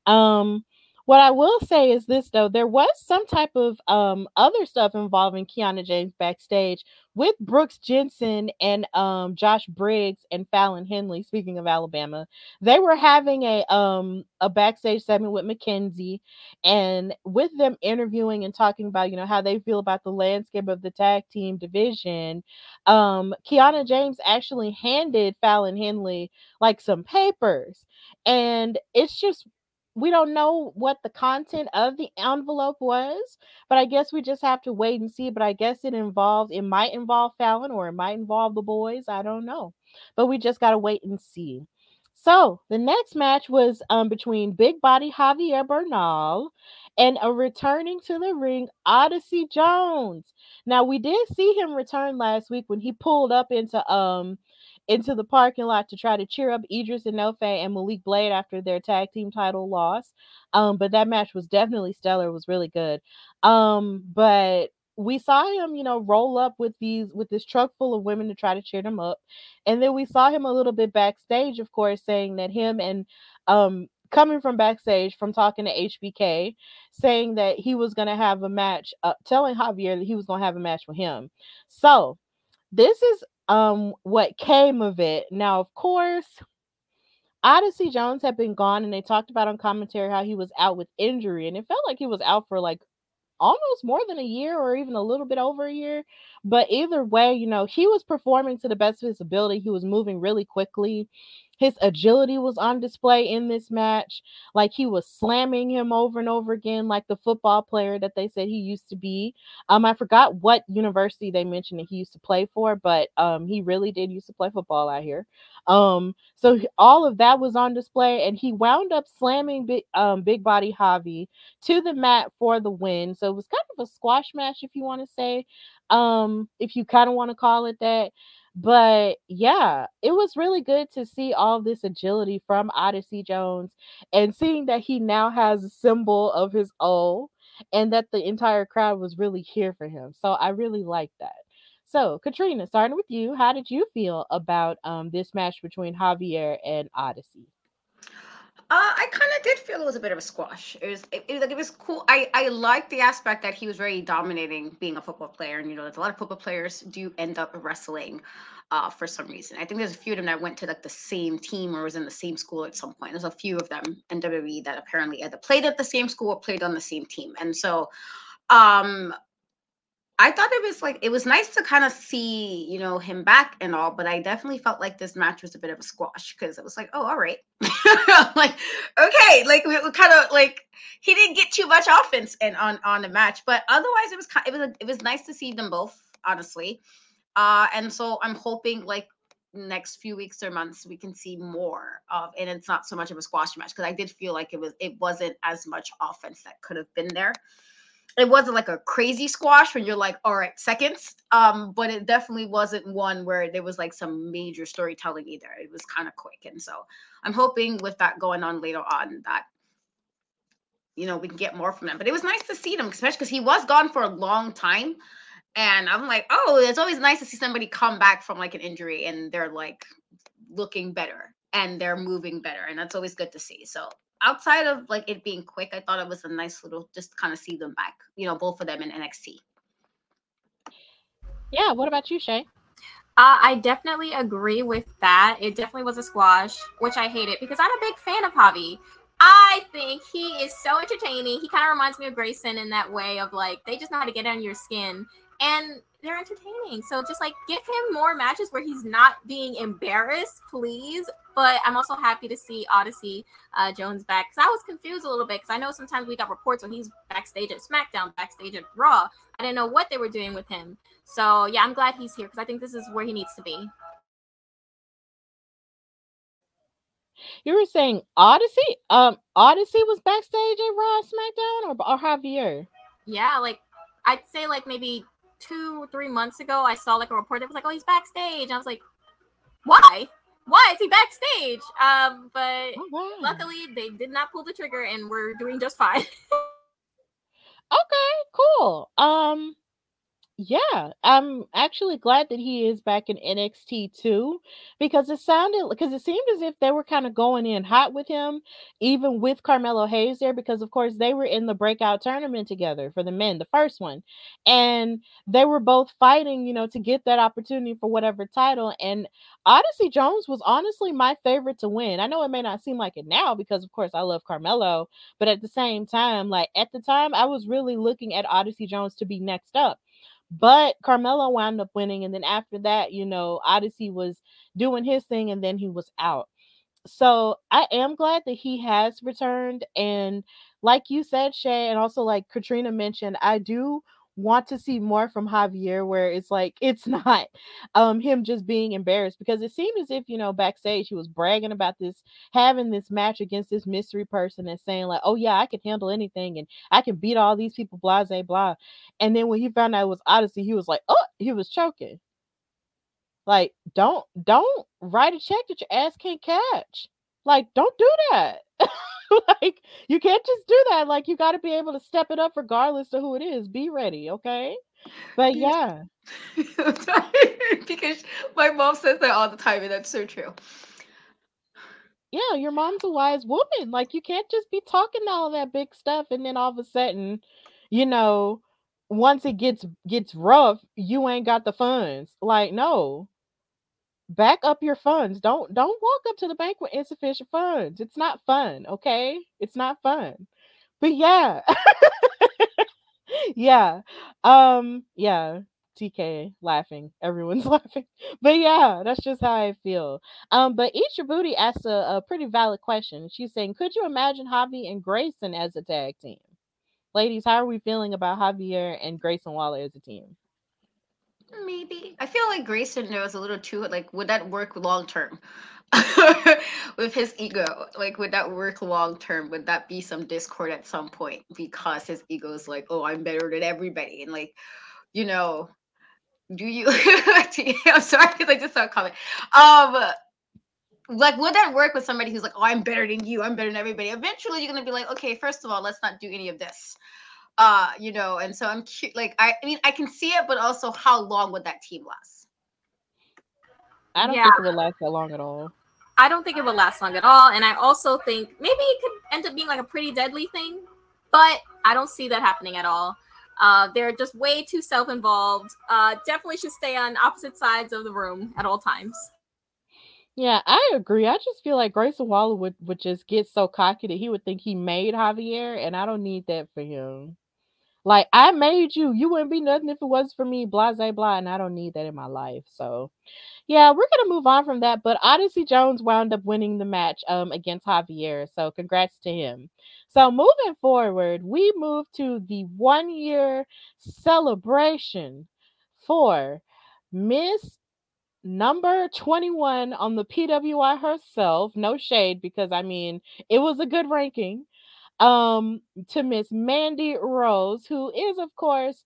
that. Um, what I will say is this though, there was some type of um other stuff involving Kiana James backstage with Brooks Jensen and um Josh Briggs and Fallon Henley. Speaking of Alabama, they were having a um a backstage segment with Mackenzie and with them interviewing and talking about you know how they feel about the landscape of the tag team division. Um, Kiana James actually handed Fallon Henley like some papers, and it's just we don't know what the content of the envelope was, but I guess we just have to wait and see. But I guess it involved, it might involve Fallon or it might involve the boys. I don't know. But we just got to wait and see. So the next match was um, between Big Body Javier Bernal and a returning to the ring Odyssey Jones. Now we did see him return last week when he pulled up into um into the parking lot to try to cheer up Idris Enofe and Malik Blade after their tag team title loss. Um, but that match was definitely stellar, was really good. Um, but we saw him, you know, roll up with these with this truck full of women to try to cheer them up. And then we saw him a little bit backstage, of course, saying that him and um coming from backstage from talking to HBK, saying that he was going to have a match, uh, telling Javier that he was going to have a match with him. So this is um what came of it. Now, of course, Odyssey Jones had been gone, and they talked about on commentary how he was out with injury, and it felt like he was out for like almost more than a year or even a little bit over a year. But either way, you know, he was performing to the best of his ability. He was moving really quickly. His agility was on display in this match. Like he was slamming him over and over again, like the football player that they said he used to be. Um, I forgot what university they mentioned that he used to play for, but um, he really did used to play football out here. Um, so all of that was on display, and he wound up slamming big, um, big body Javi to the mat for the win. So it was kind of a squash match, if you want to say, um, if you kind of want to call it that. But yeah, it was really good to see all this agility from Odyssey Jones and seeing that he now has a symbol of his own and that the entire crowd was really here for him. So I really like that. So, Katrina, starting with you, how did you feel about um, this match between Javier and Odyssey? Uh, I kind of did feel it was a bit of a squash. It was, it, it, like it was cool. I I liked the aspect that he was very dominating, being a football player, and you know, there's a lot of football players do end up wrestling, uh, for some reason. I think there's a few of them that went to like the same team or was in the same school at some point. There's a few of them in WWE that apparently either played at the same school or played on the same team, and so, um, I thought it was like it was nice to kind of see, you know, him back and all, but I definitely felt like this match was a bit of a squash because it was like, oh, all right, like okay, like we, we kind of like he didn't get too much offense and on on the match, but otherwise it was kind, it was it was nice to see them both, honestly, uh, and so I'm hoping like next few weeks or months we can see more of, and it's not so much of a squash match because I did feel like it was it wasn't as much offense that could have been there it wasn't like a crazy squash when you're like, all right, seconds. Um, but it definitely wasn't one where there was like some major storytelling either. It was kind of quick. And so I'm hoping with that going on later on that you know we can get more from them. But it was nice to see them, especially because he was gone for a long time. And I'm like, oh, it's always nice to see somebody come back from like an injury and they're like looking better and they're moving better. And that's always good to see. So outside of like it being quick, I thought it was a nice little just kind of see them back, you know, both of them in NXT. Yeah, what about you, Shay? Uh, I definitely agree with that. It definitely was a squash, which I hated because I'm a big fan of Javi. I think he is so entertaining. He kind of reminds me of Grayson in that way of like they just know how to get on your skin and they're entertaining. So just like give him more matches where he's not being embarrassed, please. But I'm also happy to see Odyssey uh, Jones back because I was confused a little bit because I know sometimes we got reports when he's backstage at SmackDown, backstage at Raw. I didn't know what they were doing with him. So yeah, I'm glad he's here because I think this is where he needs to be. You were saying Odyssey? Um, Odyssey was backstage at Raw, SmackDown, or, or Javier? Yeah, like I'd say like maybe two, three months ago, I saw like a report that was like, "Oh, he's backstage." I was like, "Why?" why is he backstage? Um, but oh, wow. luckily they did not pull the trigger and we're doing just fine. okay, cool. Um, yeah, I'm actually glad that he is back in NXT too, because it sounded because it seemed as if they were kind of going in hot with him, even with Carmelo Hayes there, because of course they were in the breakout tournament together for the men, the first one, and they were both fighting, you know, to get that opportunity for whatever title. And Odyssey Jones was honestly my favorite to win. I know it may not seem like it now because, of course, I love Carmelo, but at the same time, like at the time, I was really looking at Odyssey Jones to be next up but Carmelo wound up winning. And then after that, you know, Odyssey was doing his thing and then he was out. So I am glad that he has returned. And like you said, Shay, and also like Katrina mentioned, I do want to see more from Javier where it's like it's not um him just being embarrassed because it seemed as if you know backstage he was bragging about this having this match against this mystery person and saying like oh yeah I can handle anything and I can beat all these people blah blah blah and then when he found out it was Odyssey he was like oh he was choking Like, don't don't write a check that your ass can't catch. Like, don't do that. like, you can't just do that. Like, you got to be able to step it up regardless of who it is. Be ready, okay? But yeah, because my mom says that all the time, and that's so true. yeah, your mom's a wise woman. Like, you can't just be talking all that big stuff and then all of a sudden, you know, once it gets gets rough, you ain't got the funds. Like, no. Back up your funds. Don't don't walk up to the bank with insufficient funds. It's not fun, okay? It's not fun. But yeah. yeah. Um, yeah. TK laughing. Everyone's laughing. But yeah, that's just how I feel. Um, but Eat Your Booty asked a, a pretty valid question. She's saying, Could you imagine Javi and Grayson as a tag team? Ladies, how are we feeling about Javier and Grayson Waller as a team? Maybe I feel like Grayson knows a little too. Like, would that work long term? With his ego, like, would that work long term? Would that be some discord at some point because his ego is like, oh, I'm better than everybody, and like, you know, do you? I'm sorry, because I just saw a comment. Um, like, would that work with somebody who's like, oh, I'm better than you, I'm better than everybody? Eventually, you're gonna be like, okay, first of all, let's not do any of this uh you know and so i'm cu- like I, I mean i can see it but also how long would that team last I don't Yeah. think it would last that long at all. I don't think it would last long at all. And I also think maybe it could end up being like a pretty deadly thing, but I don't see that happening at all. Uh, they're just way too self-involved. Uh, definitely should stay on opposite sides of the room at all times. Yeah, I agree. I just feel like Grayson Waller would, would just get so cocky that he would think he made Javier, and I don't need that for him. Like, I made you. You wouldn't be nothing if it wasn't for me, blah, blah, blah, and I don't need that in my life. So, yeah, we're to move on from that. But Odyssey Jones wound up winning the match um, against Javier. So, congrats to him. So, moving forward, we move to the one year celebration for Miss number 21 on the PWI herself. No shade because I mean, it was a good ranking. Um to Miss Mandy Rose, who is of course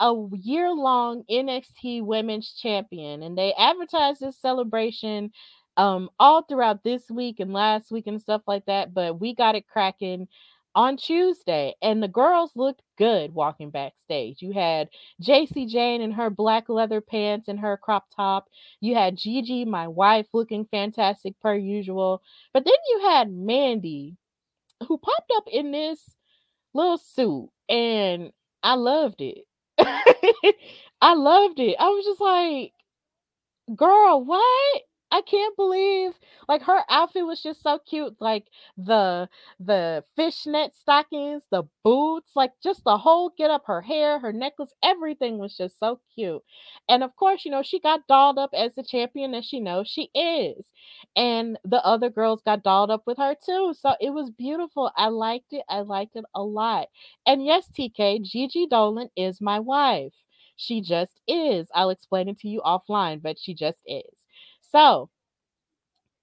a year-long NXT Women's Champion and they advertised this celebration um all throughout this week and last week and stuff like that, but we got it cracking on Tuesday and the girls looked good walking backstage. You had Jacy Jayne in her black leather pants and her crop top. You had Gigi, my wife, looking fantastic per usual. But then you had Mandy, who popped up in this little suit, and I loved it. I loved it. I was just like, girl, what? I can't believe like her outfit was just so cute. Like the the fishnet stockings, the boots, like just the whole get up, her hair, her necklace, everything was just so cute. And of course, you know, she got dolled up as the champion that she knows she is. And the other girls got dolled up with her too. So it was beautiful. I liked it. I liked it a lot. And yes, TK, Gigi Dolan is my wife. She just is. I'll explain it to you offline, but she just is. So,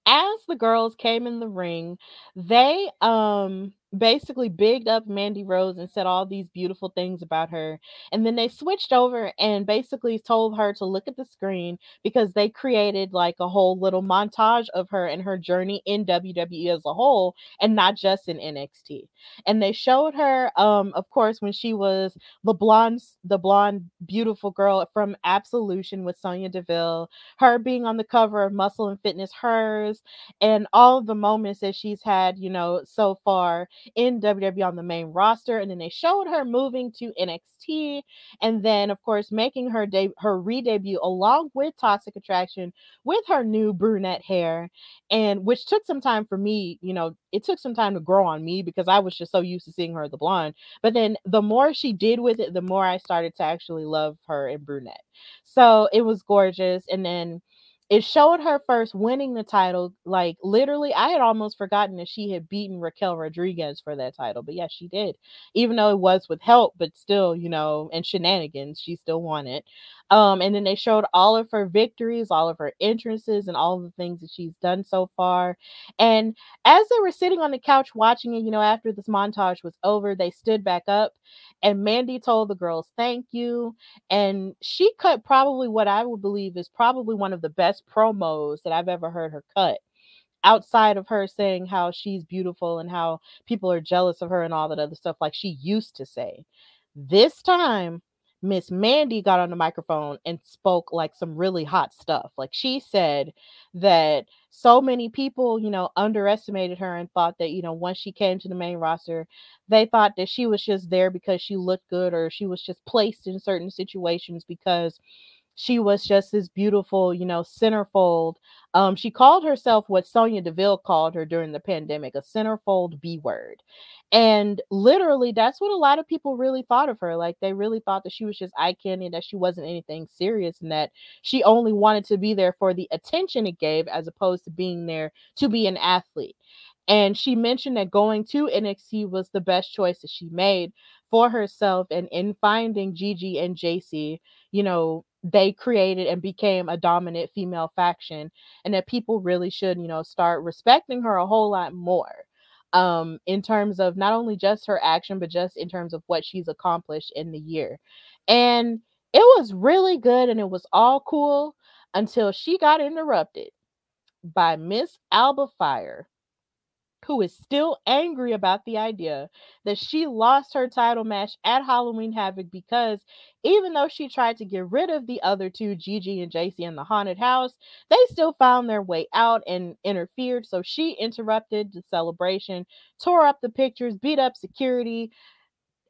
as the girls came in the ring, they um basically bigged up Mandy Rose and said all these beautiful things about her. And then they switched over and basically told her to look at the screen because they created like a whole little montage of her and her journey in WWE as a whole and not just in NXT. And they showed her um of course when she was the blonde the blonde beautiful girl from Absolution with Sonya Deville, her being on the cover of Muscle and Fitness hers and all the moments that she's had, you know, so far in WWE on the main roster. And then they showed her moving to NXT, and then of course making her de- her re-debut along with Toxic Attraction with her new brunette hair, and which took some time for me. You know, it took some time to grow on me because I was just so used to seeing her the blonde. But then the more she did with it, the more I started to actually love her in brunette. So it was gorgeous, and then it showed her first winning the title. Like literally, I had almost forgotten that she had beaten Raquel Rodriguez for that title. But yes, she did. Even though it was with help, but still, you know, and shenanigans, she still won it. Um, and then they showed all of her victories, all of her entrances, and all the things that she's done so far. And as they were sitting on the couch watching it, you know, after this montage was over, they stood back up and Mandy told the girls thank you. And she cut probably what I would believe is probably one of the best promos that I've ever heard her cut outside of her saying how she's beautiful and how people are jealous of her and all that other stuff like she used to say. This time, Miss Mandy got on the microphone and spoke like some really hot stuff. Like she said that so many people, you know, underestimated her and thought that, you know, once she came to the main roster, they thought that she was just there because she looked good or she was just placed in certain situations because she was just this beautiful, you know, centerfold. Um, she called herself what Sonya Deville called her during the pandemic, a centerfold B word. And literally, that's what a lot of people really thought of her. Like they really thought that she was just eye candy, that she wasn't anything serious, and that she only wanted to be there for the attention it gave, as opposed to being there to be an athlete. And she mentioned that going to NXT was the best choice that she made for herself. And in finding Gigi and Jacy, you know, they created and became a dominant female faction and that people really should you know start respecting her a whole lot more um in terms of not only just her action but just in terms of what she's accomplished in the year. And it was really good and it was all cool until she got interrupted by miss alba fyre who is still angry about the idea that she lost her title match at Halloween Havoc because even though she tried to get rid of the other two, Gigi and Jacy, in the haunted house, they still found their way out and interfered. So she interrupted the celebration, tore up the pictures, beat up security,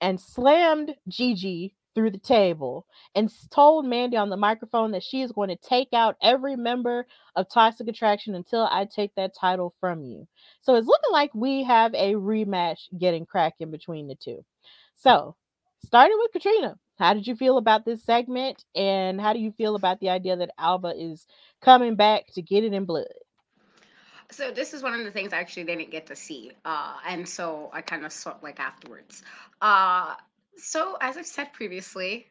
and slammed Gigi through the table and told Mandy on the microphone that she is going to take out every member of Toxic Attraction until I take that title from you. So it's looking like we have a rematch getting cracking between the two. So, starting with Katrina, how did you feel about this segment? And how do you feel about the idea that Alba is coming back to get it in blood? So this is one of the things I actually didn't get to see, uh, and so I kind of saw like afterwards. Uh, so, as I've said previously,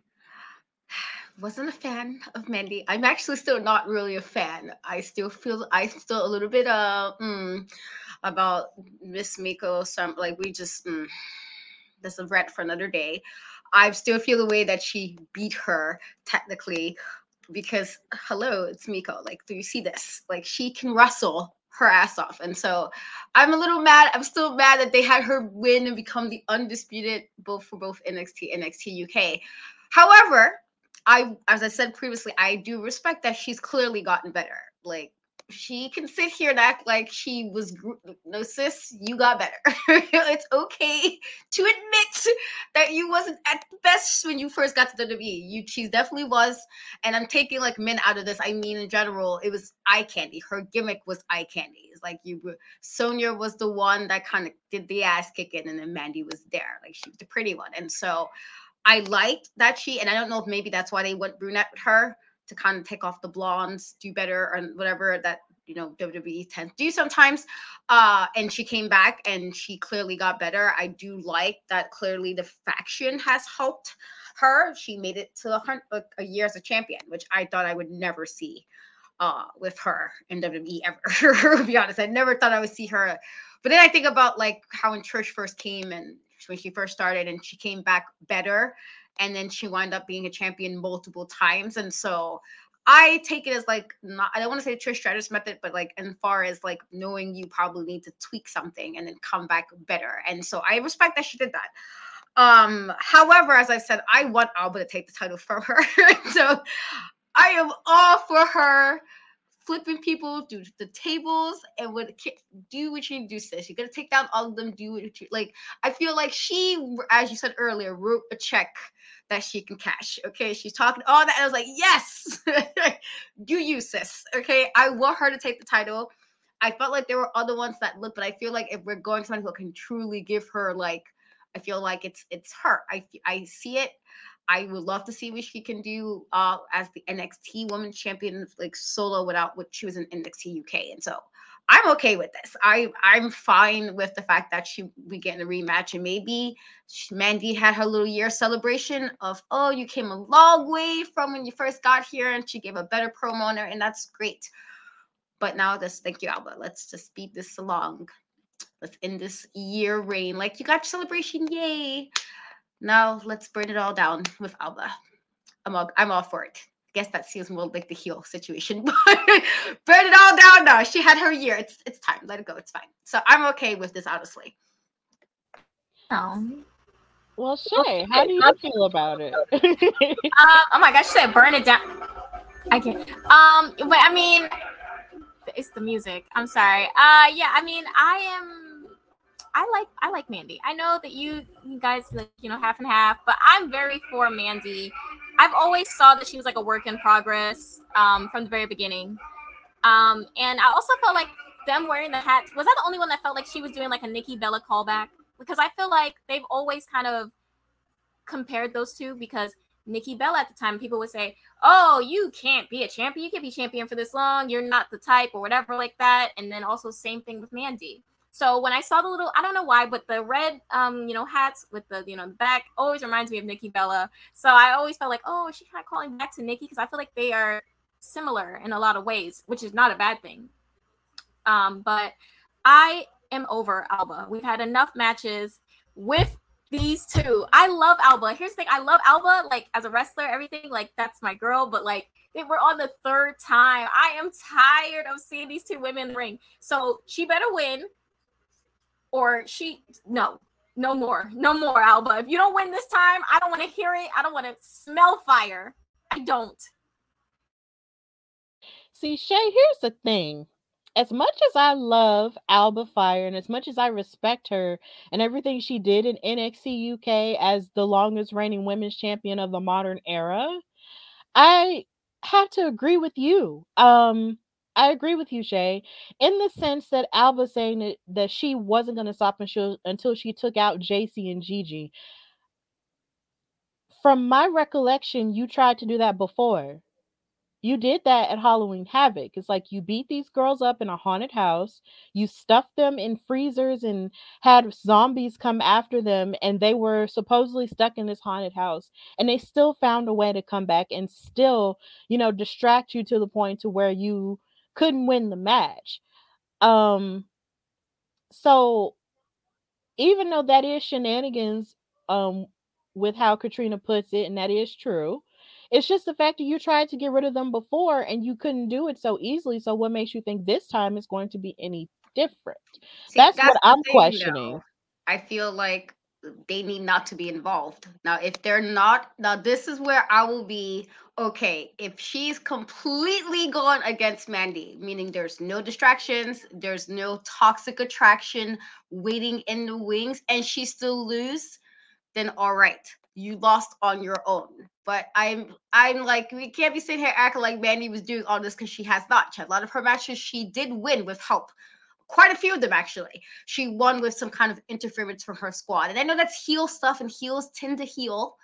wasn't a fan of Mandy. I'm actually still not really a fan. I still feel I still a little bit uh mm, about Miss Meiko. Some like we just mm, that's a rant for another day. I still feel the way that she beat her technically because hello, it's Meiko. Like, do you see this? Like she can wrestle her ass off. And so I'm a little mad. I'm still mad that they had her win and become the undisputed both for both NXT and NXT UK. However, I as I said previously, I do respect that she's clearly gotten better. Like she can sit here and act like she was no sis you got better it's okay to admit that you wasn't at best when you first got to the WWE. You she definitely was, and I'm taking like men out of this. I mean, in general, it was eye candy. Her gimmick was eye candy. It's like you, were, Sonya was the one that kind of did the ass kicking, and then Mandy was there, like she was the pretty one, and so. I liked that she, and I don't know if maybe that's why they went brunette with her to kind of take off the blondes, do better, or whatever that you know WWE tends to do sometimes. Uh, and she came back and she clearly got better. I do like that. Clearly, the faction has helped her. She made it to a, a year as a champion, which I thought I would never see uh, with her in WWE ever. to be honest, I never thought I would see her. But then I think about like how when Trish first came and when she first started, and she came back better and then she wound up being a champion multiple times. And so I take it as like not I don't want to say Trish Stratus method, but like as far as like knowing you probably need to tweak something and then come back better. And so I respect that she did that. Um, however, as I said, I want Alba to take the title from her. so I am all for her flipping people, do the tables, and what do what you do, sis. You gotta take down all of them, do what you like. I feel like she, as you said earlier, wrote a check that she can cash. Okay, she's talking all that. I was like, yes, do you, sis. Okay, I want her to take the title. I felt like there were other ones that looked, but I feel like if we're going to someone who can truly give her like, I feel like it's it's her. I I see it. I would love to see what she can do uh, as the NXT Women's Champion, like solo without what she was in NXT UK, and so I'm okay with this. I I'm fine with the fact that she we get in a rematch and maybe Mandy had her little year celebration of oh you came a long way from when you first got here and she gave a better promo on her and that's great. But now this thank you Alba. Let's just speed this along. Let's end this year reign. Like you got your celebration, yay! Now let's burn it all down with Alba. I'm all I'm all for it guess that seems more like the heel situation. But burn it all down now. She had her year. It's it's time. Let it go. It's fine. So I'm okay with this, honestly. Oh. Well, Shay, how do you feel about it? uh, oh my gosh, she said burn it down. I can't. Um, but I mean, it's the music. I'm sorry. Uh, yeah. I mean, I am. I like I like Mandy. I know that you you guys like you know half and half, but I'm very for Mandy. I've always saw that she was like a work in progress um, from the very beginning. Um, and I also felt like them wearing the hats was that the only one that felt like she was doing like a Nikki Bella callback? Because I feel like they've always kind of compared those two because Nikki Bella at the time, people would say, Oh, you can't be a champion. You can't be champion for this long. You're not the type or whatever like that. And then also same thing with Mandy. So when I saw the little, I don't know why, but the red, um, you know, hats with the, you know, the back always reminds me of Nikki Bella. So I always felt like, oh, she kind of calling back to Nikki because I feel like they are similar in a lot of ways, which is not a bad thing. Um, but I am over Alba. We've had enough matches with these two. I love Alba. Here's the thing: I love Alba, like as a wrestler, everything. Like that's my girl. But like they were on the third time. I am tired of seeing these two women ring. So she better win or she no no more no more alba. If you don't win this time i don't want to hear it. I don't want to smell fire. I don't. See shay here's the thing. As much as i love alba fyre and as much as i respect her and everything she did in nxt uk as the longest reigning women's champion of the modern era i have to agree with you. Um I agree with you, Shay, in the sense that Alba saying that, that she wasn't going to stop until, until she took out Jacy and Gigi. From my recollection, you tried to do that before. You did that at Halloween Havoc. It's like you beat these girls up in a haunted house, you stuffed them in freezers and had zombies come after them, and they were supposedly stuck in this haunted house. And they still found a way to come back and still, you know, distract you to the point to where you couldn't win the match. Um so even though that is shenanigans um with how Katrina puts it and that is true, it's just the fact that you tried to get rid of them before and you couldn't do it so easily. So what makes you think this time is going to be any different? See, that's, that's, what I'm thing, questioning. Though. I feel like they need not to be involved. Now, if they're not, now this is where I will be okay. If she's completely gone against Mandy, meaning there's no distractions, there's no toxic attraction waiting in the wings, and she still lose, then all right, you lost on your own. But I'm, I'm like, we can't be sitting here acting like Mandy was doing all this because she has not. She had a lot of her matches she did win with help quite a few of them actually. She won with some kind of interference from her squad. And I know that's heel stuff and heels tend to heal,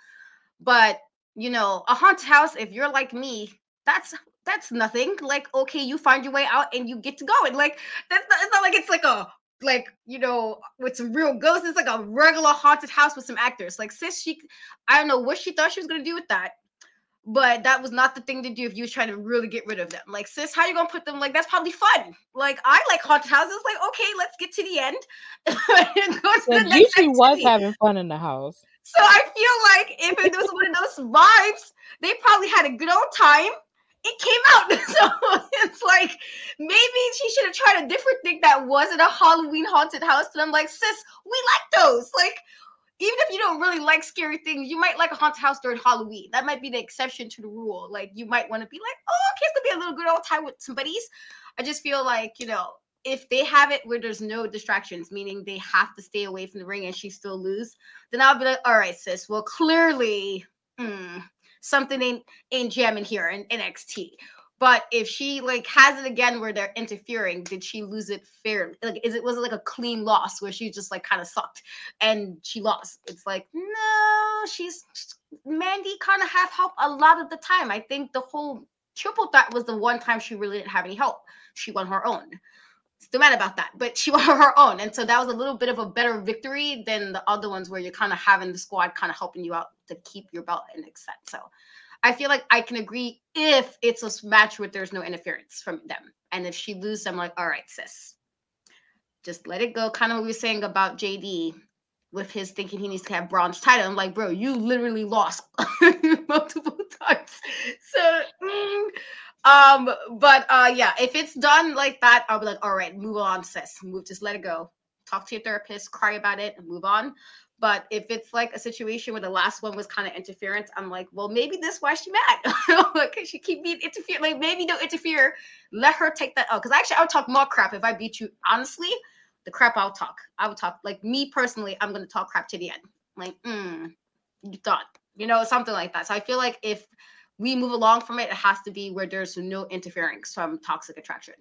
but you know, a haunted house, if you're like me, that's that's nothing. Like, okay, you find your way out and you get to go. And like that's not, it's not like it's like a like you know with some real ghosts. It's like a regular haunted house with some actors. Like sis, she I don't know what she thought she was gonna do with that but that was not the thing to do if you was trying to really get rid of them. Like, sis, how you gonna put them? Like, that's probably fun. Like, I like haunted houses. Like, okay, let's get to the end. the Gigi was having fun in the house. So I feel like if it was one of those vibes, they probably had a good old time. It came out. So it's like maybe she should have tried a different thing that wasn't a Halloween haunted house. And I'm like, sis, we like those. Like, even if you don't really like scary things, you might like a haunted house during Halloween. That might be the exception to the rule. Like you might want to be like, oh, okay, it's gonna be a little good old time with some buddies. I just feel like, you know, if they have it where there's no distractions, meaning they have to stay away from the ring and she still lose, then I'll be like, all right, sis. Well, clearly, hmm, something ain't ain't jamming here in NXT. But if she like has it again where they're interfering, did she lose it fairly? Like, is it was it like a clean loss where she just like kind of sucked and she lost? It's like no, she's Mandy kind of have help a lot of the time. I think the whole triple threat was the one time she really didn't have any help. She won her own. Still mad about that, but she won her own, and so that was a little bit of a better victory than the other ones where you're kind of having the squad kind of helping you out to keep your belt in extent. So I feel like I can agree if it's a match where there's no interference from them. And if she loses, I'm like, all right, sis, just let it go. Kind of what we were saying about JD with his thinking he needs to have Bron's title. I'm like, bro, you literally lost multiple times. So, mm, um, but uh, yeah, if it's done like that, I'll be like, all right, move on, sis. Move, just let it go. Talk to your therapist, cry about it, and move on. But if it's like a situation where the last one was kind of interference, I'm like, well, maybe this why she mad. like, she keep being interfere. Like, maybe don't interfere. Let her take that out. Because actually, I would talk more crap if I beat you. Honestly, the crap I'll talk. I would talk. Like me personally, I'm gonna talk crap to the end. Like, mm, you thought, you know, something like that. So I feel like if we move along from it, it has to be where there's no interference from toxic attraction.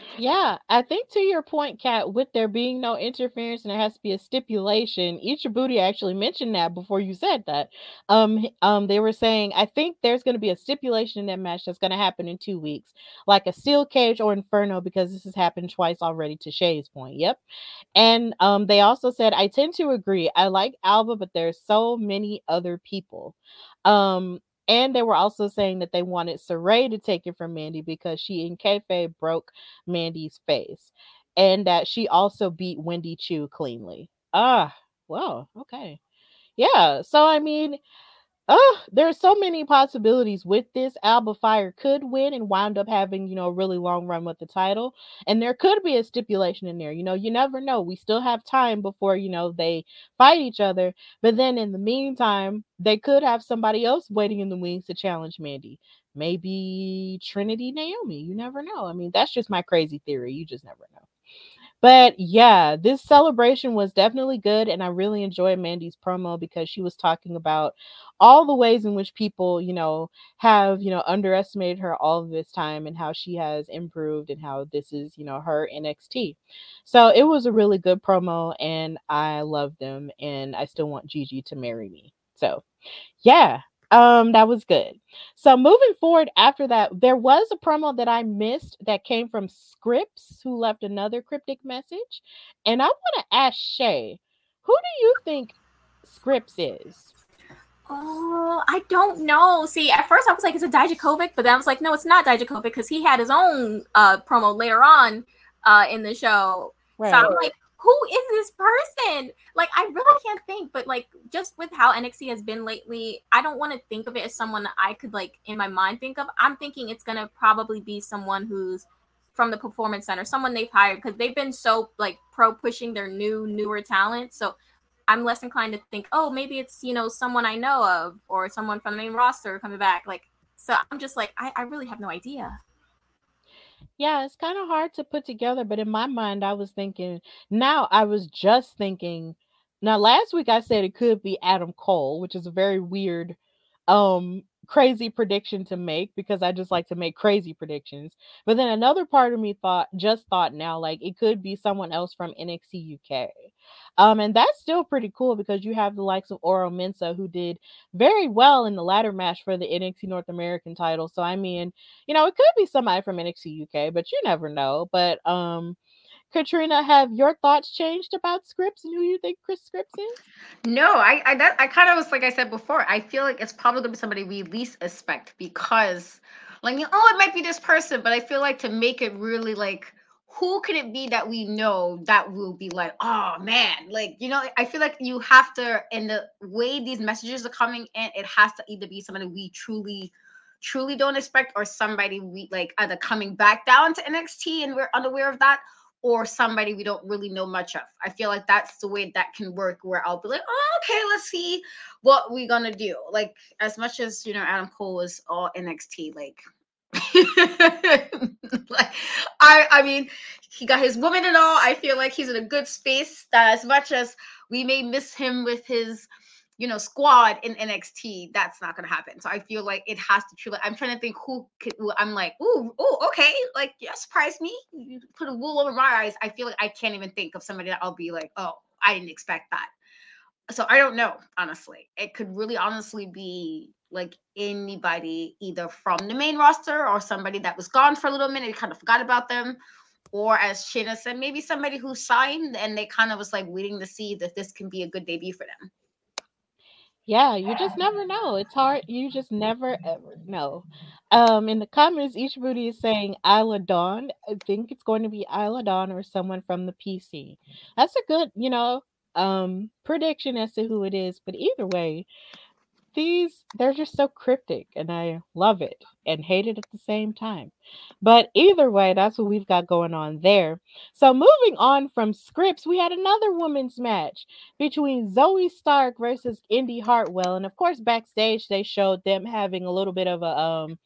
Yeah, I think to your point, Kat, with there being no interference and there has to be a stipulation, Ichibuti actually mentioned that before you said that. Um, um, they were saying, I think there's going to be a stipulation in that match that's going to happen in two weeks, like a steel cage or inferno, because this has happened twice already. To Shay's point, yep. And um, they also said, I tend to agree. I like Alba, but there's so many other people. Um, and they were also saying that they wanted Sarray to take it from Mandy because she in kayfabe broke Mandy's face, and that she also beat Wendy Choo cleanly. Ah, well, okay, yeah. So I mean, Oh, there are so many possibilities with this. Alba Fyre could win and wind up having, you know, a really long run with the title. And there could be a stipulation in there. You know, you never know. We still have time before, you know, they fight each other. But then in the meantime, they could have somebody else waiting in the wings to challenge Mandy. Maybe Trinity Naomi. You never know. I mean, that's just my crazy theory. You just never know. But yeah, this celebration was definitely good. And I really enjoyed Mandy's promo because she was talking about all the ways in which people, you know, have, you know, underestimated her all of this time and how she has improved and how this is, you know, her NXT. So it was a really good promo and I love them and I still want Gigi to marry me. So yeah, um, that was good. So moving forward after that, there was a promo that I missed that came from Scrypts, who left another cryptic message. And I want to ask Shay, who do you think Scrypts is? Oh, I don't know. See, at first I was like, "Is it Dijakovic?" But then I was like, "No, it's not Dijakovic because he had his own uh, promo later on uh, in the show." Right. So I'm like, "Who is this person?" Like, I really can't think. But like, just with how NXT has been lately, I don't want to think of it as someone that I could like in my mind think of. I'm thinking it's gonna probably be someone who's from the performance center, someone they've hired because they've been so like pro pushing their new newer talent. So I'm less inclined to think, oh, maybe it's you know someone I know of or someone from the main roster coming back. Like, so I'm just like, I, I really have no idea. Yeah, it's kind of hard to put together, but in my mind, I was thinking. Now I was just thinking. Now last week I said it could be Adam Cole, which is a very weird um crazy prediction to make because I just like to make crazy predictions. But then another part of me thought just thought now like it could be someone else from NXT UK. Um, and that's still pretty cool because you have the likes of Oro Mensah who did very well in the ladder match for the NXT North American title. So I mean, you know, it could be somebody from NXT UK, but you never know. But um Katrina, have your thoughts changed about Scrypts and who you think Chris Scrypts is? No, I I, that, I kind of was like I said before. I feel like it's probably gonna be somebody we least expect because, like, oh, it might be this person, but I feel like to make it really like who can it be that we know that will be like, oh man, like you know, I feel like you have to, in the way these messages are coming in, it has to either be somebody we truly, truly don't expect, or somebody we like either coming back down to NXT and we're unaware of that, or somebody we don't really know much of. I feel like that's the way that can work where I'll be like, oh, okay, let's see what we're gonna do. Like as much as you know, Adam Cole was all NXT, like like I I mean he got his woman and all. I feel like he's in a good space that as much as we may miss him with his you know, squad in NXT, that's not gonna happen. So I feel like it has to truly. I'm trying to think who could. I'm like, ooh, ooh, okay, like you surprised me. You put a wool over my eyes. I feel like I can't even think of somebody that I'll be like, oh, I didn't expect that. So I don't know, honestly. It could really honestly be like anybody, either from the main roster or somebody that was gone for a little minute, kind of forgot about them, or as Shayna said, maybe somebody who signed and they kind of was like waiting to see that this can be a good debut for them. Yeah, you just never know. It's hard. You just never ever know. Um, in the comments, each booty is saying Isla Dawn. I think it's going to be Isla Dawn or someone from the PC. That's a good, you know, um, prediction as to who it is. But either way, these they're just so cryptic, and I love it and hate it at the same time. But either way, that's what we've got going on there. So moving on from Scrypts, we had another women's match between Zoey Stark versus Indi Hartwell, and of course, backstage they showed them having a little bit of a um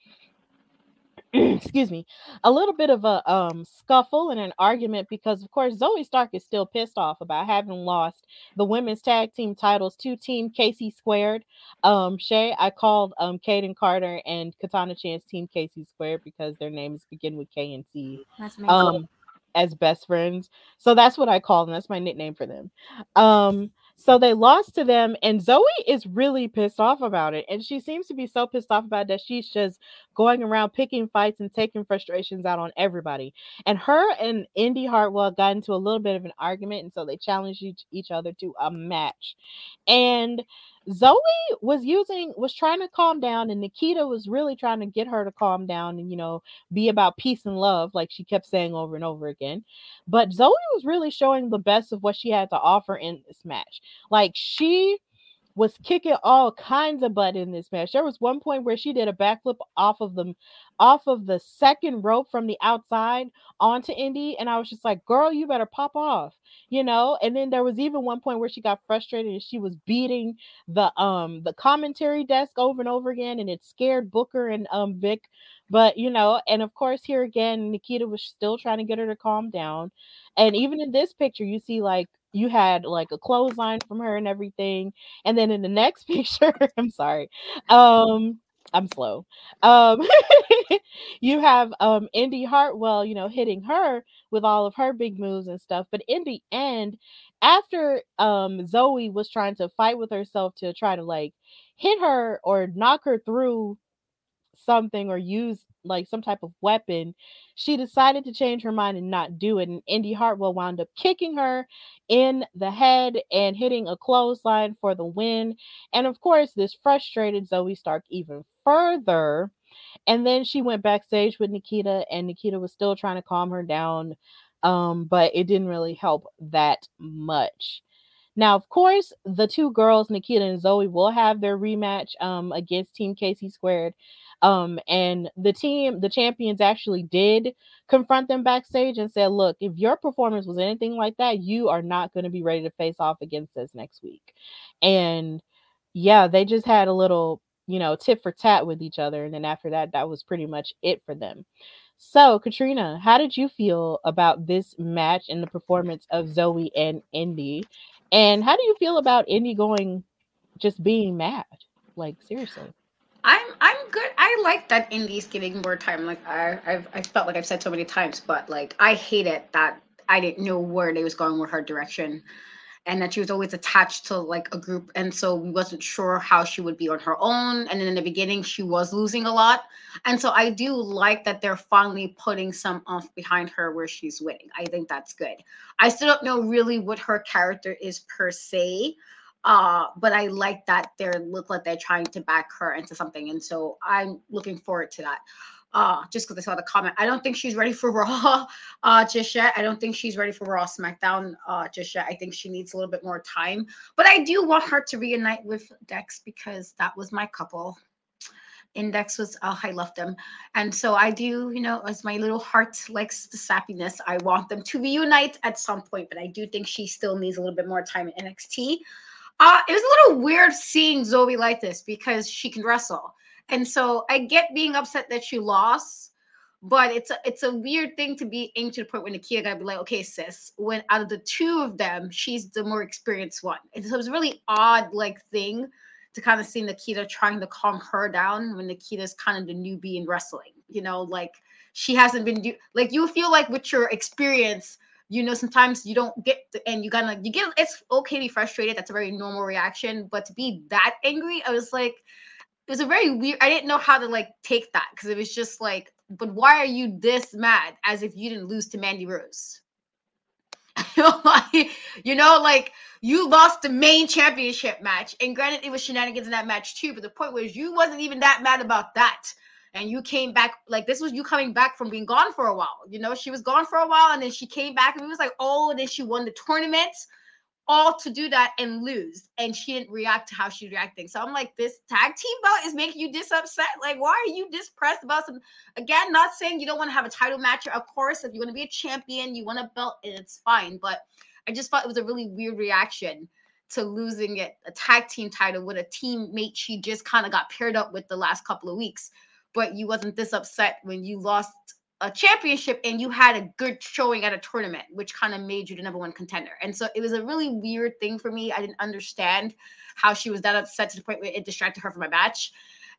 excuse me, a little bit of a um scuffle and an argument because of course Zoey Stark is still pissed off about having lost the women's tag team titles to team Casey Squared. Um Shay, I called um Kayden Carter and Katana Chance team Casey Squared because their names begin with K and C That's um as best friends. So that's what I call them. That's my nickname for them. Um so they lost to them and Zoey is really pissed off about it and she seems to be so pissed off about that she's just going around picking fights and taking frustrations out on everybody. And her and Indi Hartwell got into a little bit of an argument and so they challenged each, each other to a match. And Zoey was using was trying to calm down and Nikita was really trying to get her to calm down and you know be about peace and love like she kept saying over and over again. But Zoey was really showing the best of what she had to offer in this match. Like she was kicking all kinds of butt in this match. There was one point where she did a backflip off of the off of the second rope from the outside onto Indi, and I was just like, "Girl, you better pop off," you know. And then there was even one point where she got frustrated and she was beating the um the commentary desk over and over again, and it scared Booker and um Vic. But you know, and of course, here again, Nikita was still trying to get her to calm down. And even in this picture, you see like you had like a clothesline from her and everything. And then in the next picture, I'm sorry. Um I'm slow. Um you have um Indi Hartwell, you know, hitting her with all of her big moves and stuff. But in the end, after um Zoey was trying to fight with herself to try to like hit her or knock her through something or use like some type of weapon, she decided to change her mind and not do it. And Indi Hartwell wound up kicking her in the head and hitting a clothesline for the win. And of course, this frustrated Zoey Stark even further. And then she went backstage with Nikita, and Nikita was still trying to calm her down. Um, but it didn't really help that much. Now, of course, the two girls, Nikita and Zoey, will have their rematch um, against Team KC Squared. Um, and the team, the champions actually did confront them backstage and said, Look, if your performance was anything like that, you are not going to be ready to face off against us next week. And yeah, they just had a little, you know, tit for tat with each other. And then after that, that was pretty much it for them. So, Katrina, how did you feel about this match and the performance of Zoey and Indi? And how do you feel about Indi going just being mad? Like, seriously. I'm I'm good. I like that Indi's getting more time. Like I I've I felt like I've said so many times, but like I hate it that I didn't know where they was going with her direction, and that she was always attached to like a group, and so we wasn't sure how she would be on her own. And then in the beginning, she was losing a lot, and so I do like that they're finally putting some off behind her where she's winning. I think that's good. I still don't know really what her character is per se uh but i like that they look like they're trying to back her into something and so i'm looking forward to that uh just because i saw the comment. I don't think she's ready for raw uh just yet. I don't think she's ready for raw smackdown uh just yet. I think she needs a little bit more time. But i do want her to reunite with dex because that was my couple. Index was uh, i love them. And so i do you know as my little heart likes the sappiness i want them to reunite at some point. But i do think she still needs a little bit more time in nxt uh, it was a little weird seeing Zoey like this because she can wrestle. And so I get being upset that she lost, But it's a it's a weird thing to be aimed to the point where Nikita gotta be like, okay, sis, when out of the two of them, she's the more experienced one. And so it was a really odd like thing to kind of see Nikita trying to calm her down when Nikita's kind of the newbie in wrestling. You know, like she hasn't been do like you feel like with your experience, you know, sometimes you don't get the, and you gotta you get it's okay to be frustrated. That's a very normal reaction, but to be that angry, I was like, it was a very weird. I didn't know how to like take that because it was just like, but why are you this mad as if you didn't lose to Mandy Rose? you know, like you lost the main championship match, and granted, it was shenanigans in that match too. But the point was, you wasn't even that mad about that, and you came back like this was you coming back from being gone for a while. You know, she was gone for a while, and then she came back, and it was like, oh, and then she won the tournament all to do that and lose. And she didn't react to how she's reacting. So I'm like, this tag team belt is making you this upset. Like, why are you dispressed about some? Again, not saying you don't want to have a title match. Of course, if you want to be a champion, you want a belt, and it's fine. But I just thought it was a really weird reaction to losing it, a tag team title with a teammate she just kind of got paired up with the last couple of weeks. But you wasn't this upset when you lost a championship and you had a good showing at a tournament, which kind of made you the number one contender. And so it was a really weird thing for me. I didn't understand how she was that upset to the point where it distracted her from my match.